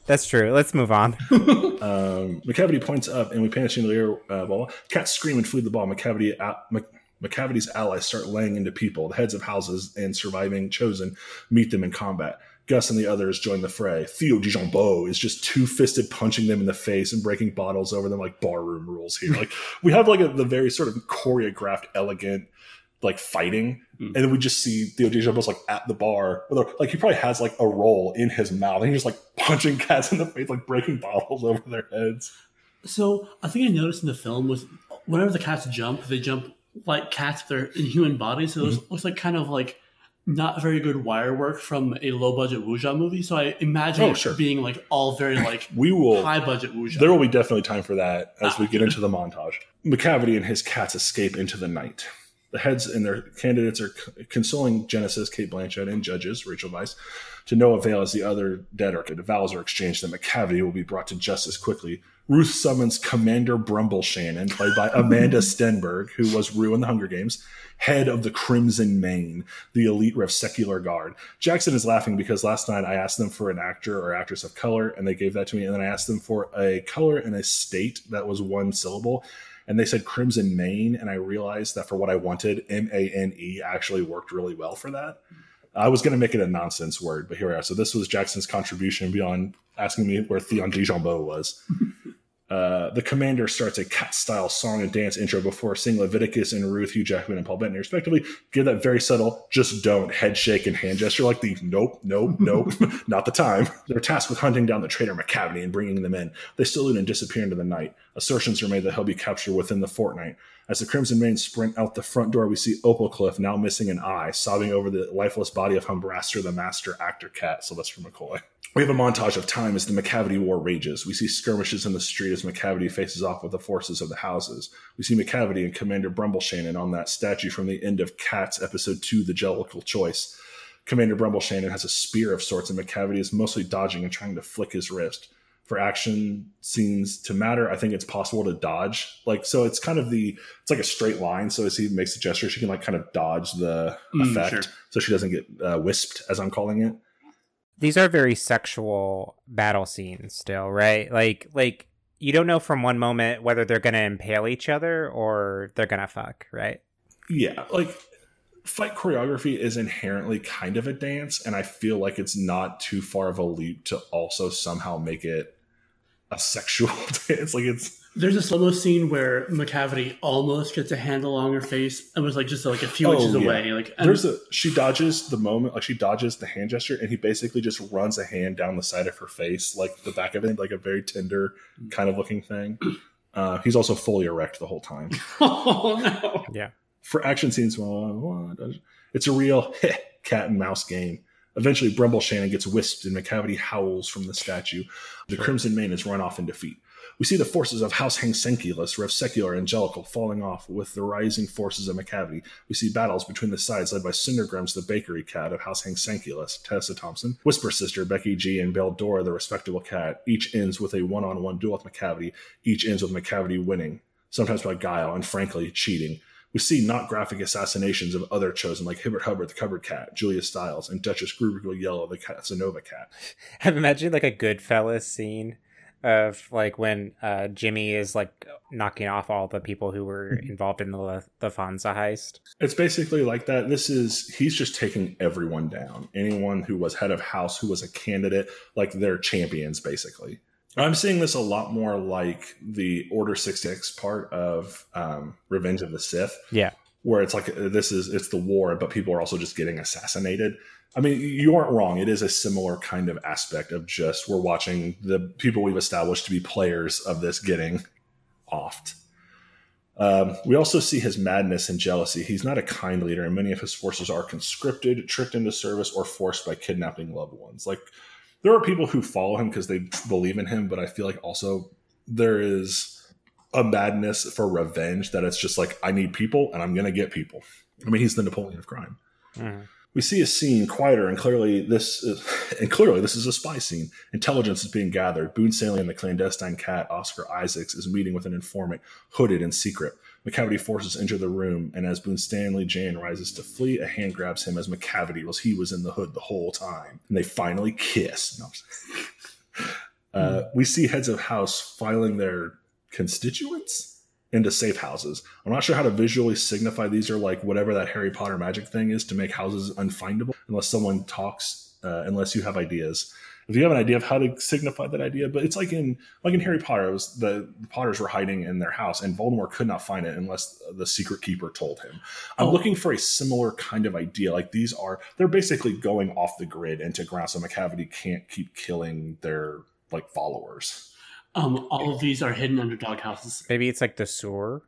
that's true. Let's move on. Um, Macavity points up, and we pan the chandelier uh, ball. Cats scream and flee the ball. Macavity, uh, Mc- Macavity's allies start laying into people. The heads of houses and surviving chosen meet them in combat. Gus and the others join the fray. Theo Dijonbeaux is just two fisted punching them in the face and breaking bottles over them like barroom rules here. Like we have like a, the very sort of choreographed, elegant like fighting, Mm. and then we just see Theo Dijonbeaux's like at the bar, like he probably has like a roll in his mouth, and he's just like punching cats in the face, like breaking bottles over their heads. So I think I noticed in the film was whenever the cats jump, they jump like cats, they're in human bodies. So it Mm-hmm. looks, like kind of like not very good wire work from a low budget wuxia movie. So I imagine Oh, it sure. being like all very like We will high budget wuxia. There will be definitely time for that as we get into the montage. Macavity and his cats escape into the night. The heads and their candidates are consoling Genesis, Cate Blanchett, and judges, Rachel Weisz, to no avail as the other dead are vows are exchanged that Macavity will be brought to justice quickly. Ruth summons Commander Brumble Shannon, played by Amandla Stenberg, who was Rue in the Hunger Games, head of the Crimson Mane, the elite Rev Secular Guard. Jackson is laughing because last night I asked them for an actor or actress of color, and they gave that to me. And then I asked them for a color and a state that was one syllable, and they said Crimson Mane. And I realized that for what I wanted, M A N E actually worked really well for that. I was going to make it a nonsense word, but here we are. So this was Jackson's contribution beyond asking me where Theon Dijonbeaux was. Uh, the commander starts a cat style song and dance intro before seeing Leviticus and Ruth, Hugh Jackman, and Paul Bettany, respectively, give that very subtle, just don't head shake and hand gesture like the nope, nope, nope, not the time. They're tasked with hunting down the traitor Macavity and bringing them in. They salute and disappear into the night. Assertions are made that he'll be captured within the fortnight. As the Crimson Mane sprint out the front door, we see Opal Cliff, now missing an eye, sobbing over the lifeless body of Humbraster, the master actor cat, Sylvester McCoy. We have a montage of time as the Macavity War rages. We see skirmishes in the street as Macavity faces off with the forces of the houses. We see Macavity and Commander Brumbleshannon on that statue from the end of Cats episode 2, The Jellicle Choice. Commander Brumbleshannon has a spear of sorts, and Macavity is mostly dodging and trying to flick his wrist. For action scenes to matter, I think it's possible to dodge. Like so, it's kind of the it's like a straight line. So as he makes a gesture, she can like kind of dodge the Mm, effect, sure. so she doesn't get uh, wisped, as I'm calling it. These are very sexual battle scenes still, right? Like like you don't know from one moment whether they're going to impale each other or they're going to fuck, right? yeah like fight choreography is inherently kind of a dance and i feel like it's not too far of a leap to also somehow make it a sexual dance like it's There's a slow mo scene where Macavity almost gets a handle on her face and was like just like a few Oh, inches yeah. away. Like and there's a she dodges the moment like she dodges the hand gesture and he basically just runs a hand down the side of her face like the back of it like a very tender kind of looking thing uh, he's also fully erect the whole time oh no. Yeah. for action scenes, well, it's a real cat and mouse game. Eventually, Brumble Shannon gets wisped and Macavity howls from the statue. The Crimson Mane is run off in defeat. We see the forces of House Hangsenkulus, Rev Secular, and Jellicle falling off with the rising forces of Macavity. We see battles between the sides led by Cindergrims, the bakery cat of House Hangsenkulus, Tessa Thompson, Whisper Sister, Becky G, and Beldora, the respectable cat. Each ends with a one on one duel with Macavity. Each ends with Macavity winning, sometimes by guile and frankly cheating. We see not graphic assassinations of other chosen like Hibbert Hubbard, the Cupboard Cat, Julia Stiles, and Duchess Grubergil Yellow, the Casanova Cat. I've imagined like a Goodfellas scene of like when uh, Jimmy is like knocking off all the people who were involved in the the Fonza heist. It's basically like that. This is he's just taking everyone down. Anyone who was head of house, who was a candidate, like they're champions, basically. I'm seeing this a lot more like the Order 66 part of um, Revenge of the Sith, Yeah. where it's like this is it's the war, but people are also just getting assassinated. I mean, you aren't wrong. It is a similar kind of aspect of just we're watching the people we've established to be players of this getting offed. Um, we also see his madness and jealousy. He's not a kind leader, and many of his forces are conscripted, tricked into service, or forced by kidnapping loved ones. Like there are people who follow him because they believe in him, but I feel like also there is a madness for revenge that it's just like I need people and I'm gonna get people. I mean, he's the Napoleon of crime. Mhm. We see a scene quieter, and clearly this is, and clearly this is a spy scene. Intelligence is being gathered. Boone Stanley and the clandestine cat Oscar Isaacs is meeting with an informant, hooded and secret. Macavity forces enter the room, and as Boone Stanley Jane rises to flee, a hand grabs him as Macavity was he was in the hood the whole time, and they finally kiss. No, uh, we see heads of house filing their constituents into safe houses. I'm not sure how to visually signify these are like whatever that Harry Potter magic thing is to make houses unfindable unless someone talks uh, unless you have ideas. If you have an idea of how to signify that idea, but it's like in like in Harry Potter, it was the, the Potters were hiding in their house, and Voldemort could not find it unless the secret keeper told him. I'm Oh. looking for a similar kind of idea. Like these are they're basically going off the grid into ground, so Macavity can't keep killing their like followers. Um, all of these are hidden under dog houses. Maybe it's like the sewer.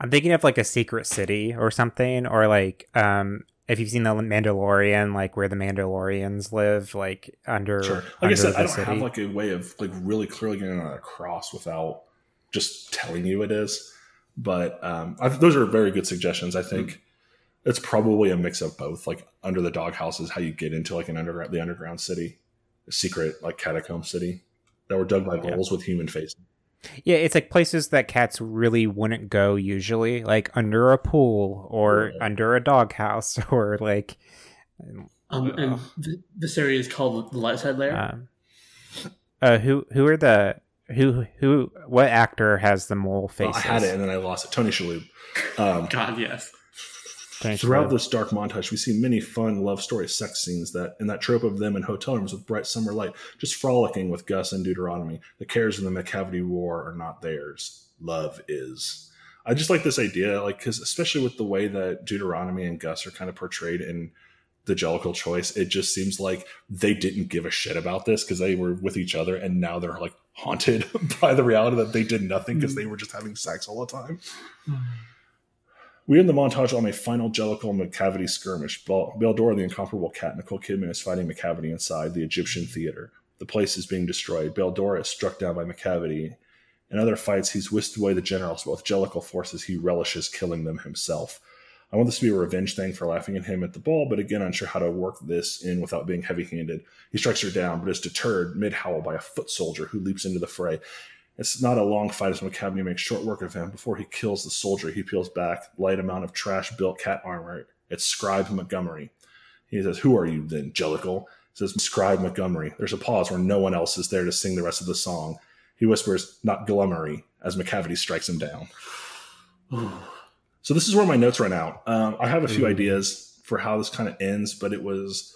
I'm thinking of like a secret city or something, or like um, if you've seen the Mandalorian, like where the Mandalorians live, like under. Sure. Like under I said, I don't city. have like a way of like really clearly getting that across without just telling you it is. But um, I, those are very good suggestions. I think it's probably a mix of both. Like under the doghouse is how you get into like an underground, the underground city, a secret like catacomb city that were dug by Yeah. with human faces. Yeah, it's like places that cats really wouldn't go usually, like under a pool or Yeah. under a doghouse or like. Um, and this area is called the light side layer. Um, uh, who who are the who who what actor has the mole Well, faces? I had it and then I lost it. Tony Shalhoub. Um, God, yes. Tony Throughout Shalhoub. this dark montage, we see many fun love story sex scenes that in that trope of them in hotel rooms with bright summer light, just frolicking with Gus and Deuteronomy. The cares of the Macavity War are not theirs. Love is. I just like this idea, like because especially with the way that Deuteronomy and Gus are kind of portrayed in the Jellicle choice, it just seems like they didn't give a shit about this because they were with each other, and now they're like haunted by the reality that they did nothing because hmm. they were just having sex all the time. Hmm. We end the montage on a final Jellicle Macavity skirmish. Beldor, the incomparable cat, Nicole Kidman is fighting Macavity inside the Egyptian theater. The place is being destroyed. Beldor is struck down by Macavity. In other fights, he's whisked away the generals, but with Jellicle forces, he relishes killing them himself. I want this to be a revenge thing for laughing at him at the ball, but again, unsure how to work this in without being heavy handed. He strikes her down, but is deterred mid howl by a foot soldier who leaps into the fray. It's not a long fight as Macavity makes short work of him. Before he kills the soldier, he peels back light amount of trash built cat armor. It's Scribe Montgomery. He says, Who are you then, Jellicle? Says, Scribe Montgomery. There's a pause where no one else is there to sing the rest of the song. He whispers, Not Glummery, as Macavity strikes him down. So this is where my notes run out. Um, I have a few Ooh. ideas for how this kind of ends, but it was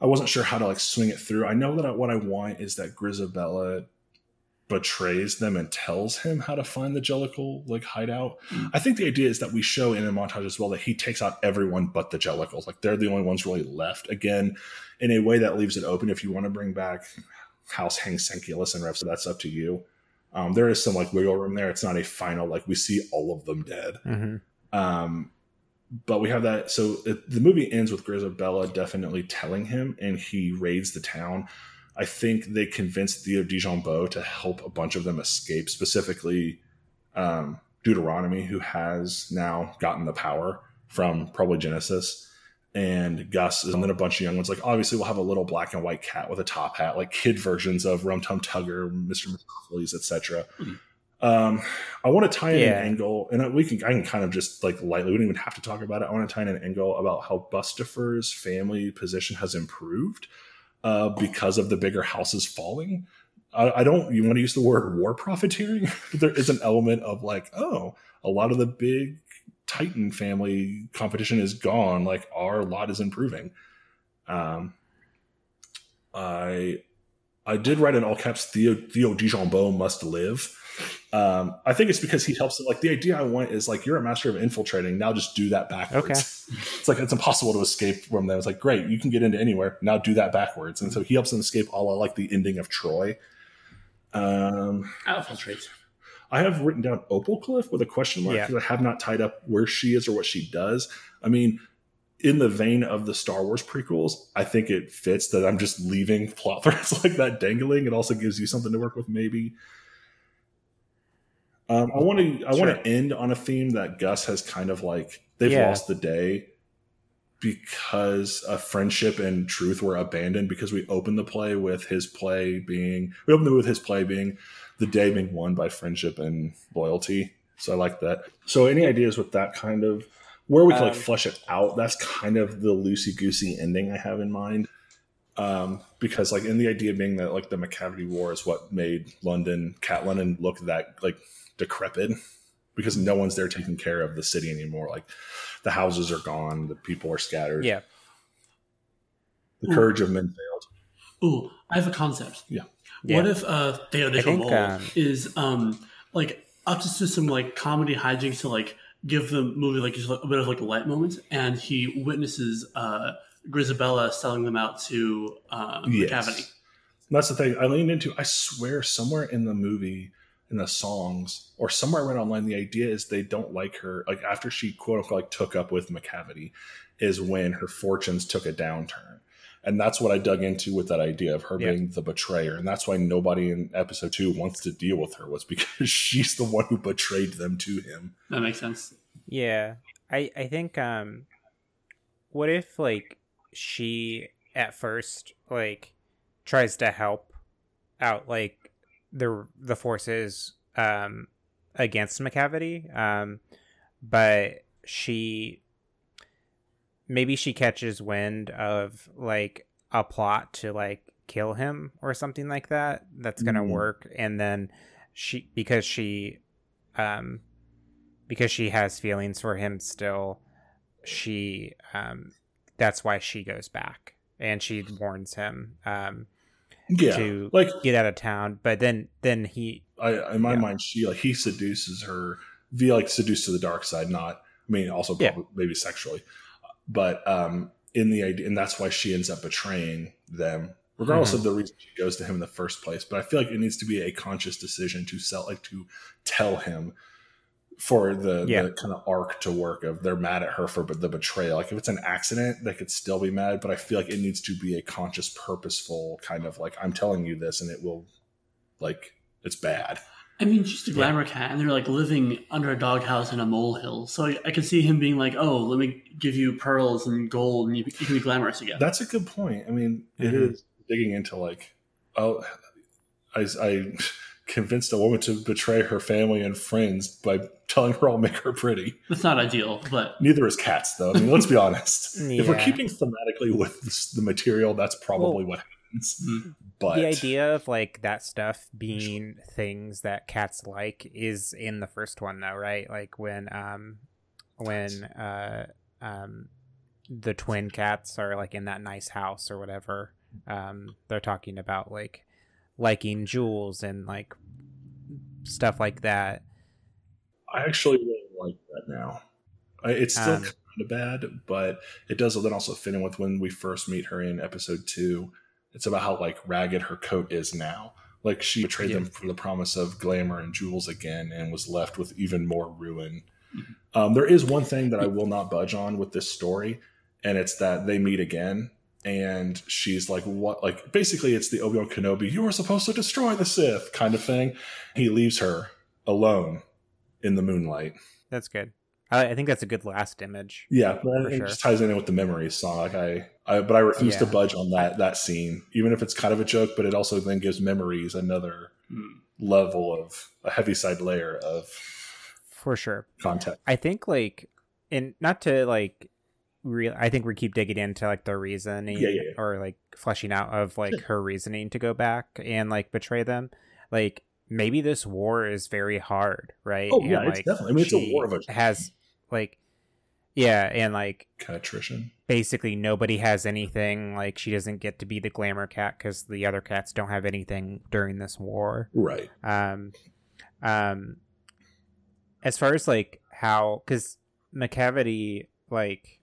I wasn't sure how to like swing it through. I know that I, what I want is that Grizabella betrays them and tells him how to find the Jellicle like hideout. Mm. I think the idea is that we show in a montage as well that he takes out everyone but the Jellicles. Like they're the only ones really left. Again, in a way that leaves it open. If you want to bring back House Hang Senculus and Rev, so that's up to you. Um, there is some like wiggle room there. It's not a final like we see all of them dead. Mhm. Um, but we have that. So it, the movie ends with Grizabella definitely telling him, and he raids the town. I think they convinced Theo Dijonbeaux to help a bunch of them escape, specifically um, Deuteronomy, who has now gotten the power from probably Genesis. And Gus, and then a bunch of young ones. Like, obviously, we'll have a little black and white cat with a top hat, like kid versions of Rum Tum Tugger, Mr. Mistoffelees, etc. Mhm. Um, I want to tie in Yeah. an angle, and I- we can I can kind of just like lightly. We don't even have to talk about it. I want to tie in an angle about how Bustifer's family position has improved uh, because of the bigger houses falling. I, I don't. You want to use the word war profiteering? but there is an element of like, oh, a lot of the big Titan family competition is gone. Like our lot is improving. Um, I I did write in all caps Theo Theo Dijonbeaux must live. Um, I think it's because he helps. Like the idea I want is like you're a master of infiltrating. Now just do that backwards. Okay. it's like it's impossible to escape from them. It's like great, you can get into anywhere. Now do that backwards. And so he helps them escape. All like the ending of Troy. Um, Outfiltrates. I have written down Opal Cliff with a question mark Yeah. because I have not tied up where she is or what she does. I mean, in the vein of the Star Wars prequels, I think it fits that I'm just leaving plot threads like that dangling. It also gives you something to work with, maybe. Um, I want to I want to end on a theme that Gus has kind of like they've Yeah. lost the day because a friendship and truth were abandoned because we opened the play with his play being we opened it with his play being the day being won by friendship and loyalty. So I like that. So any ideas with that kind of where we can like Um, flesh it out? That's kind of the loosey goosey ending I have in mind. Um, because like in the idea being that like the Macavity War is what made London, Cat London look that like decrepit because no one's there taking care of the city anymore. Like the houses are gone, the people are scattered. Yeah. The courage of men failed. Ooh, I have a concept. Yeah. What Yeah. if uh, Theo de I think, Chauvel um, is um like up to some like comedy hijinks to like give the movie like just a bit of like a light moment, and he witnesses uh Grizabella selling them out to uh, Yes. Cavity. That's the thing I leaned into. I swear, somewhere in the movie, in the songs, or somewhere I read online, the idea is they don't like her. Like after she quote unquote like took up with Macavity, is when her fortunes took a downturn, and that's what I dug into with that idea of her Yeah. being the betrayer, and that's why nobody in episode two wants to deal with her was because she's the one who betrayed them to him. That makes sense. Yeah. I I think um what if like she at first like tries to help out like the the forces um against Macavity um but she maybe she catches wind of like a plot to like kill him or something like that that's going to Mm. work and then she because she um because she has feelings for him still she um that's why she goes back and she warns him um Yeah, to like get out of town but then then he I in my Yeah. mind, she like he seduces her via like seduced to the dark side. Not, I mean, also Yeah. probably, maybe sexually, but um, in the idea, and that's why she ends up betraying them, regardless Mm-hmm. of the reason she goes to him in the first place. But I feel like it needs to be a conscious decision to sell, like to tell him for the, Yeah. the kind of arc to work of they're mad at her for the betrayal. Like if it's an accident, they could still be mad, but I feel like it needs to be a conscious, purposeful kind of like I'm telling you this, and it will like it's bad. I mean, she's a Yeah. glamour cat, and they're like living under a doghouse in a molehill. So I, I can see him being like, "Oh, let me give you pearls and gold, and you, you can be glamorous again." That's a good point. I mean, it Mhm. is digging into like, oh, I, I convinced a woman to betray her family and friends by telling her I'll make her pretty. That's not ideal, but Neither is cats, though. I mean, let's be honest. yeah. If we're keeping thematically with the material, that's probably what happens. Mm. But the idea of like that stuff being things that cats like is in the first one though right like when um when uh um the twin cats are like in that nice house or whatever um they're talking about like liking jewels and like stuff like that I actually really like that now. It's still Um, kind of bad, but it does then also fit in with when we first meet her in episode two. It's about how like ragged her coat is now. Like she betrayed Yeah. them for the promise of glamour and jewels again, and was left with even more ruin. Mm-hmm. Um, there is one thing that I will not budge on with this story, and it's that they meet again, and she's like, "What?" Like basically, it's the Obi Wan Kenobi. You were supposed to destroy the Sith kind of thing. He leaves her alone in the moonlight. that's good i, I think that's a good last image Yeah, and it sure. just ties in with the memories song. Like I, I but I refuse to budge on that that scene, even if it's kind of a joke. But it also then gives memories another mm, level of a Heaviside layer of for sure content. I think like and not to like real I think we keep digging into like the reasoning Yeah, yeah, yeah. or like fleshing out of like her reasoning to go back and like betray them. Like maybe this war is very hard, right? Oh, and, yeah, it's definitely- I mean, it's a war of attrition. has like yeah, and like Kind of attrition. basically nobody has anything like she doesn't get to be the glamour cat cuz the other cats don't have anything during this war Right. um um as far as like how because Macavity like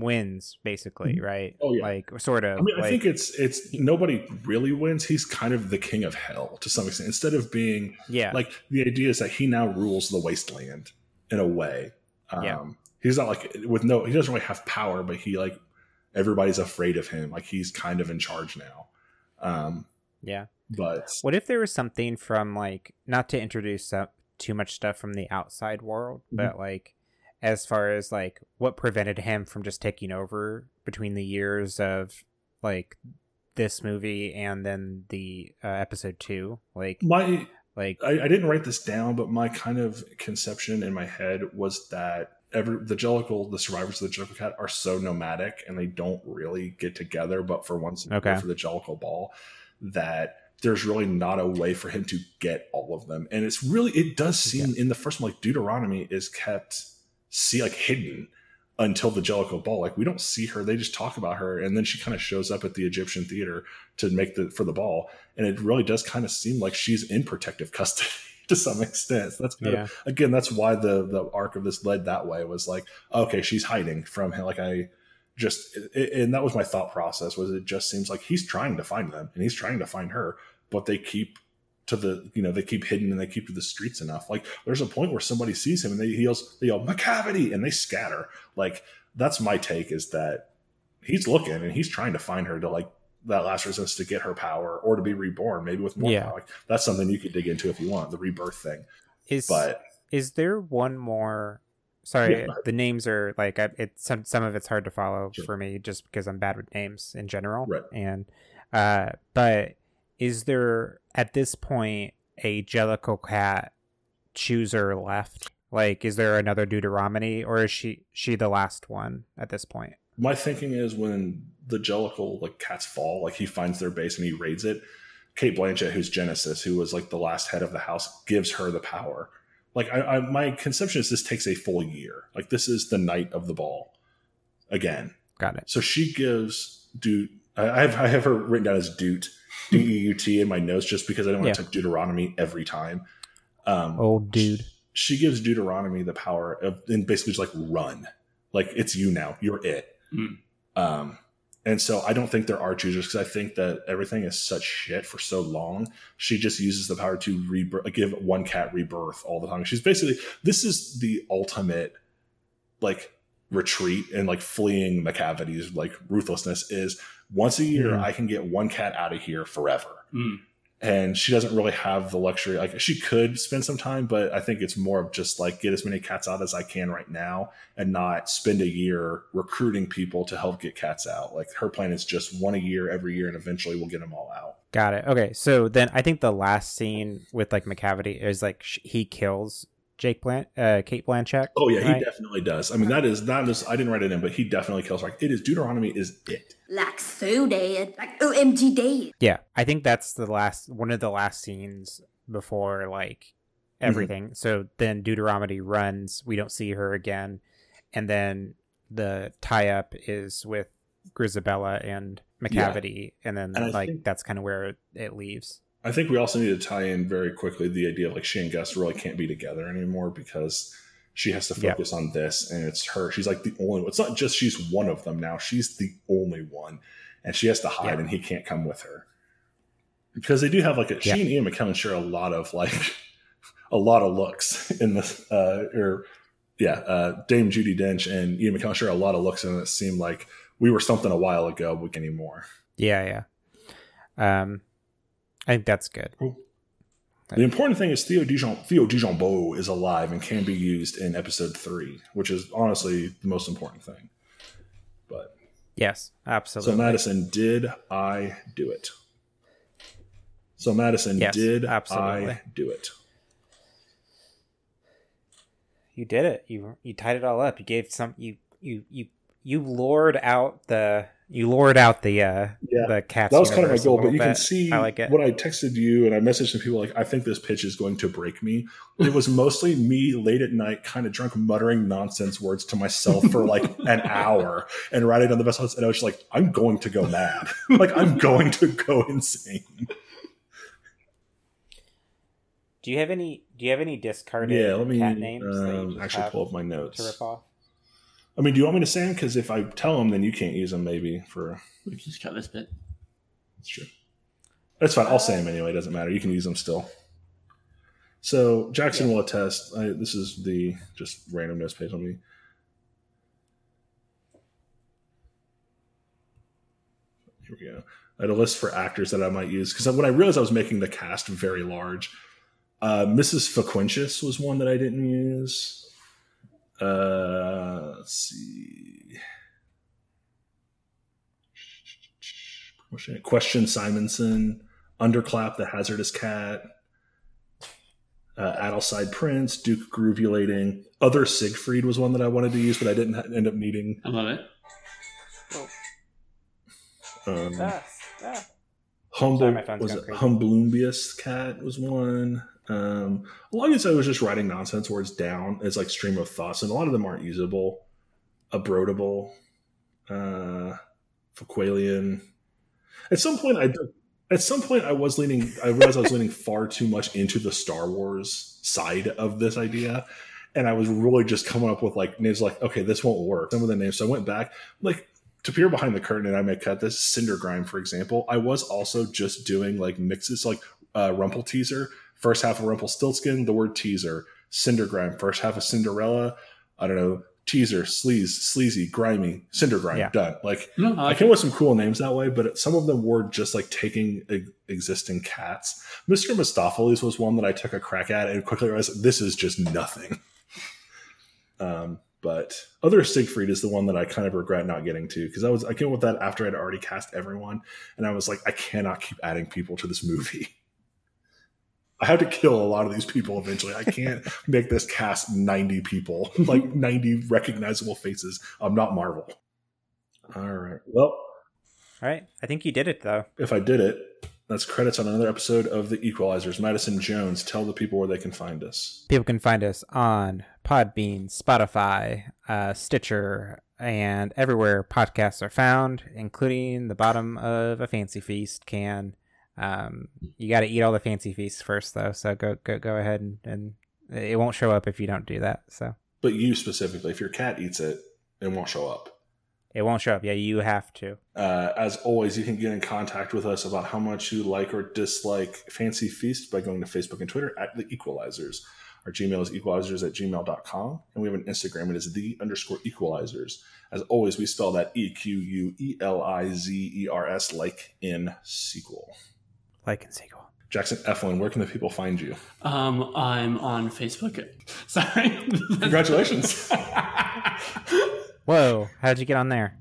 wins basically right Oh, yeah. like sort of I mean, I like, think it's it's nobody really wins. He's kind of the king of hell to some extent. Instead of being yeah like the idea is that he now rules the wasteland in a way. Um, Yeah. He's not like with no. He doesn't really have power, but he like everybody's afraid of him. Like he's kind of in charge now. Um, yeah but what if there was something from like not to introduce up too much stuff from the outside world Mm-hmm. but like as far as like what prevented him from just taking over between the years of like this movie and then the uh, episode two like my like I, I didn't write this down, but my kind of conception in my head was that every the Jellicle, the survivors of the Jellicle Cat, are so nomadic and they don't really get together. But for once, Okay. for the Jellicle Ball, that there's really not a way for him to get all of them. And it's really it does seem in the first one like Deuteronomy is kept see like hidden. until the Jellicle Ball. Like we don't see her; they just talk about her, and then she kind of shows up at the Egyptian theater to make the for the ball, and it really does kind of seem like she's in protective custody. to some extent. That's kind Yeah. of, again, that's why the the arc of this led that way was like, okay, she's hiding from him. Like I just, it, and that was my thought process. Was it just seems like he's trying to find them and he's trying to find her, but they keep to the you know they keep hidden and they keep to the streets enough. Like there's a point where somebody sees him and they yells they yell Macavity and they scatter. Like that's my take is that he's looking and he's trying to find her to like that last resistance to get her power or to be reborn, maybe with more Yeah. power. Like, that's something you could dig into if you want the rebirth thing. Is But is there one more? Sorry, Yeah, the names are like I, it's some some of it's hard to follow Sure. for me just because I'm bad with names in general. Right. And uh, but is there at this point a Jellicle cat chooser left? Like, is there another Deuteronomy, or is she she the last one at this point? my thinking is when the Jellicle like cats fall, like he finds their base and he raids it. Cate Blanchett, who's Genesis, who was like the last head of the house, gives her the power. Like I, I my conception is this takes a full year. Like this is the night of the ball again. Got it. So she gives Dude. I I have I have her written down as Doot, D E U T in my notes just because I don't want Yeah. to type Deuteronomy every time. Um, Old dude. she gives Deuteronomy the power of and basically just like run, like it's you now, you're it. Mm. Um, and so I don't think there are choosers because I think that everything is such shit for so long. She just uses the power to rebirth, give one cat rebirth all the time. She's basically this is the ultimate like retreat and like fleeing Macavity's like ruthlessness is once a year Mhm. I can get one cat out of here forever Mm. and she doesn't really have the luxury like she could spend some time but i think it's more of just like get as many cats out as i can right now and not spend a year recruiting people to help get cats out like her plan is just one a year every year and eventually we'll get them all out Got it. Okay, so then I think the last scene with like Macavity is like sh- he kills Jake Blan- uh, Cate Blanchett. oh yeah right? he definitely does i mean that is that is i didn't write it in but he definitely kills her like it is deuteronomy is it Like so dead. Like OMG dead. Yeah, I think that's the last one of the last scenes before like everything. So then Deuteronomy runs. We don't see her again, and then the tie up is with Grizabella and Macavity, and then And like think- that's kind of where it leaves. I think we also need to tie in very quickly the idea of like she and Gus really can't be together anymore because she has to focus on this and it's her. She's like the only one. It's not just she's one of them now. She's the only one. And she has to hide Yeah. and he can't come with her. Because they do have like a Yeah. she and Ian McKellen share a lot of like a lot of looks in this uh or yeah, uh Dame Judi Dench and Ian McKellen share a lot of looks and it seemed like we were something a while ago, but anymore. Yeah, yeah. Um, I think that's good. The important thing is Theo Dijon Theo Dijonbeaux is alive and can be used in episode three, which is honestly the most important thing. But Yes, absolutely. so Madison, did I do it? So Madison, Yes, did absolutely. I do it? You did it. You you tied it all up. You gave some. You you you you lured out the. You lured out the uh Yeah, the cats. That was kind of my goal, but you can see I like it. what I texted you and I messaged some people like, I think this pitch is going to break me. It was mostly me late at night, kind of drunk, muttering nonsense words to myself for like an hour and writing on the best ones. And I was just like, I'm going to go mad. like, I'm going to go insane. Do you have any? Do you have any discarded Yeah, let me cat names um, actually pull up my to notes. rip off? I mean, do you want me to say them? Because if I tell them, then you can't use them maybe for. We can just cut this bit. That's true. That's fine. I'll say them anyway. It doesn't matter. You can use them still. So Jackson will attest. I, this is the just random notes page on me. Here we go. I had a list for actors that I might use because when I realized I was making the cast very large, uh, Mrs. Faquentius was one that I didn't use. Uh, let's see. Question Simonson, Underclap, the Hazardous Cat, uh, Adelside Prince, Duke Groovulating. Other Siegfried was one that I wanted to use, but I didn't ha- end up needing. I love it. Um, Ah, ah. Humble Sorry, was going it crazy. Humblumbius Cat was one. Um, a lot of these I was just writing nonsense words down as like stream of thoughts, and a lot of them aren't usable. Abrodable, uh, Fouqualian. At some point, I at some point I was leaning. I realized I was leaning far too much into the Star Wars side of this idea, and I was really just coming up with like names like, okay, this won't work. Some of the names. So I went back, like to peer behind the curtain, and I may cut this Cindergrime, for example. I was also just doing like mixes, like uh, Rumple teaser, first half of Rumpelstiltskin, the word teaser, Cindergrime, first half of Cinderella. I don't know, teaser, sleaze, sleazy, grimy, Cindergrime, Yeah. done. Like No, I I came up with some cool names that way, but some of them were just like taking e- existing cats. Mr. Mistoffelees was one that I took a crack at and quickly realized this is just nothing. Um, but other Siegfried is the one that I kind of regret not getting to because I was I came up with that after I'd already cast everyone, and I was like, I cannot keep adding people to this movie. I have to kill a lot of these people eventually. I can't make this cast 90 people, like 90 recognizable faces. I'm not Marvel. All right. Well, All right. I think you did it though. if I did it, that's credits on another episode of The Equelizers. Madison Jones, tell the people where they can find us. People can find us on Podbean, Spotify, uh, Stitcher, and everywhere podcasts are found, including the bottom of a Fancy Feast can. Um, you got to eat all the Fancy Feasts first, though. So go go go ahead and, and it won't show up if you don't do that. So But you specifically, if your cat eats it, it won't show up. it won't show up. Yeah, you have to. Uh, as always, you can get in contact with us about how much you like or dislike Fancy Feast by going to Facebook and Twitter at The Equelizers. Our Gmail is equelizers at gmail.com, and we have an Instagram. It is the underscore equelizers. As always, we spell that E Q U E L I Z E R S like in sequel. Like and sequel. Jackson Eflin, where can the people find you? Um, I'm on Facebook. Sorry. Congratulations. Whoa! How'd you get on there?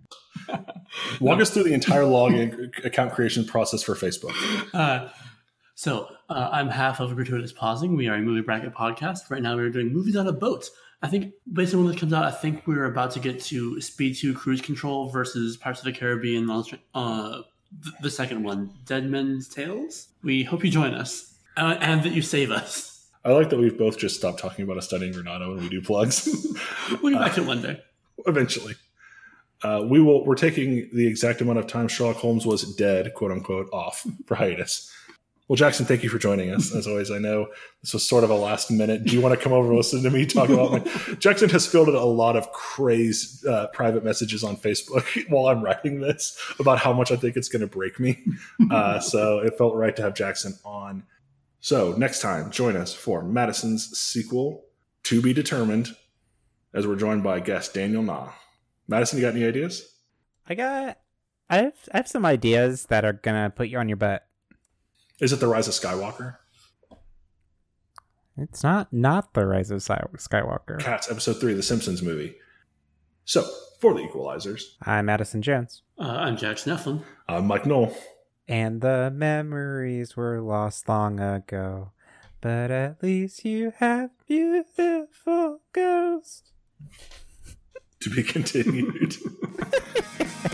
Walk us through the entire login account creation process for Facebook. Uh, so uh, I'm half of Gratuitous Pausing. We are a movie bracket podcast. Right now we're doing movies on a boat. I think based on when this comes out, I think we're about to get to Speed 2 Cruise Control versus Pirates of the Caribbean, uh, th- the second one, Dead Men's Tales. We hope you join us uh, and that you save us. I like that we've both just stopped talking about us studying Renato when we do plugs. We'll get back to it one day. Eventually. Uh, we will we're taking the exact amount of time Sherlock Holmes was dead, quote unquote, off for hiatus. Well, Jackson, thank you for joining us. As always, I know this was sort of a last minute. Do you want to come over and listen to me talk about my Jackson has fielded a lot of crazed uh, private messages on Facebook while I'm writing this about how much I think it's going to break me. Uh, so it felt right to have Jackson on. So next time, join us for Madison's sequel, To Be Determined, as we're joined by guest Daniel Na. Madison, you got any ideas? I got. I have. I have some ideas that are gonna put you on your butt. Is it the Rise of Skywalker? It's not not the Rise of Skywalker. Cats, episode three, the Simpsons movie. So, for the Equelizers, I'm Addison Jones. Uh, I'm Jack Eflin. I'm Mike Knoll. And the memories were lost long ago. But at least you have beautiful ghosts. To be continued.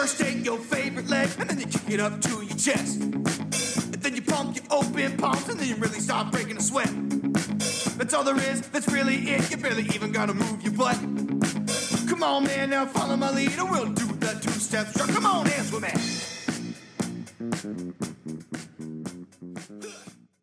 First take your favorite leg, and then you kick it up to your chest. And then you pump your open palms, and then you really start breaking a sweat. That's all there is, that's really it. You barely even gotta move your butt. Come on, man, now follow my lead, and we'll do the two step strut. Come on, dance with me.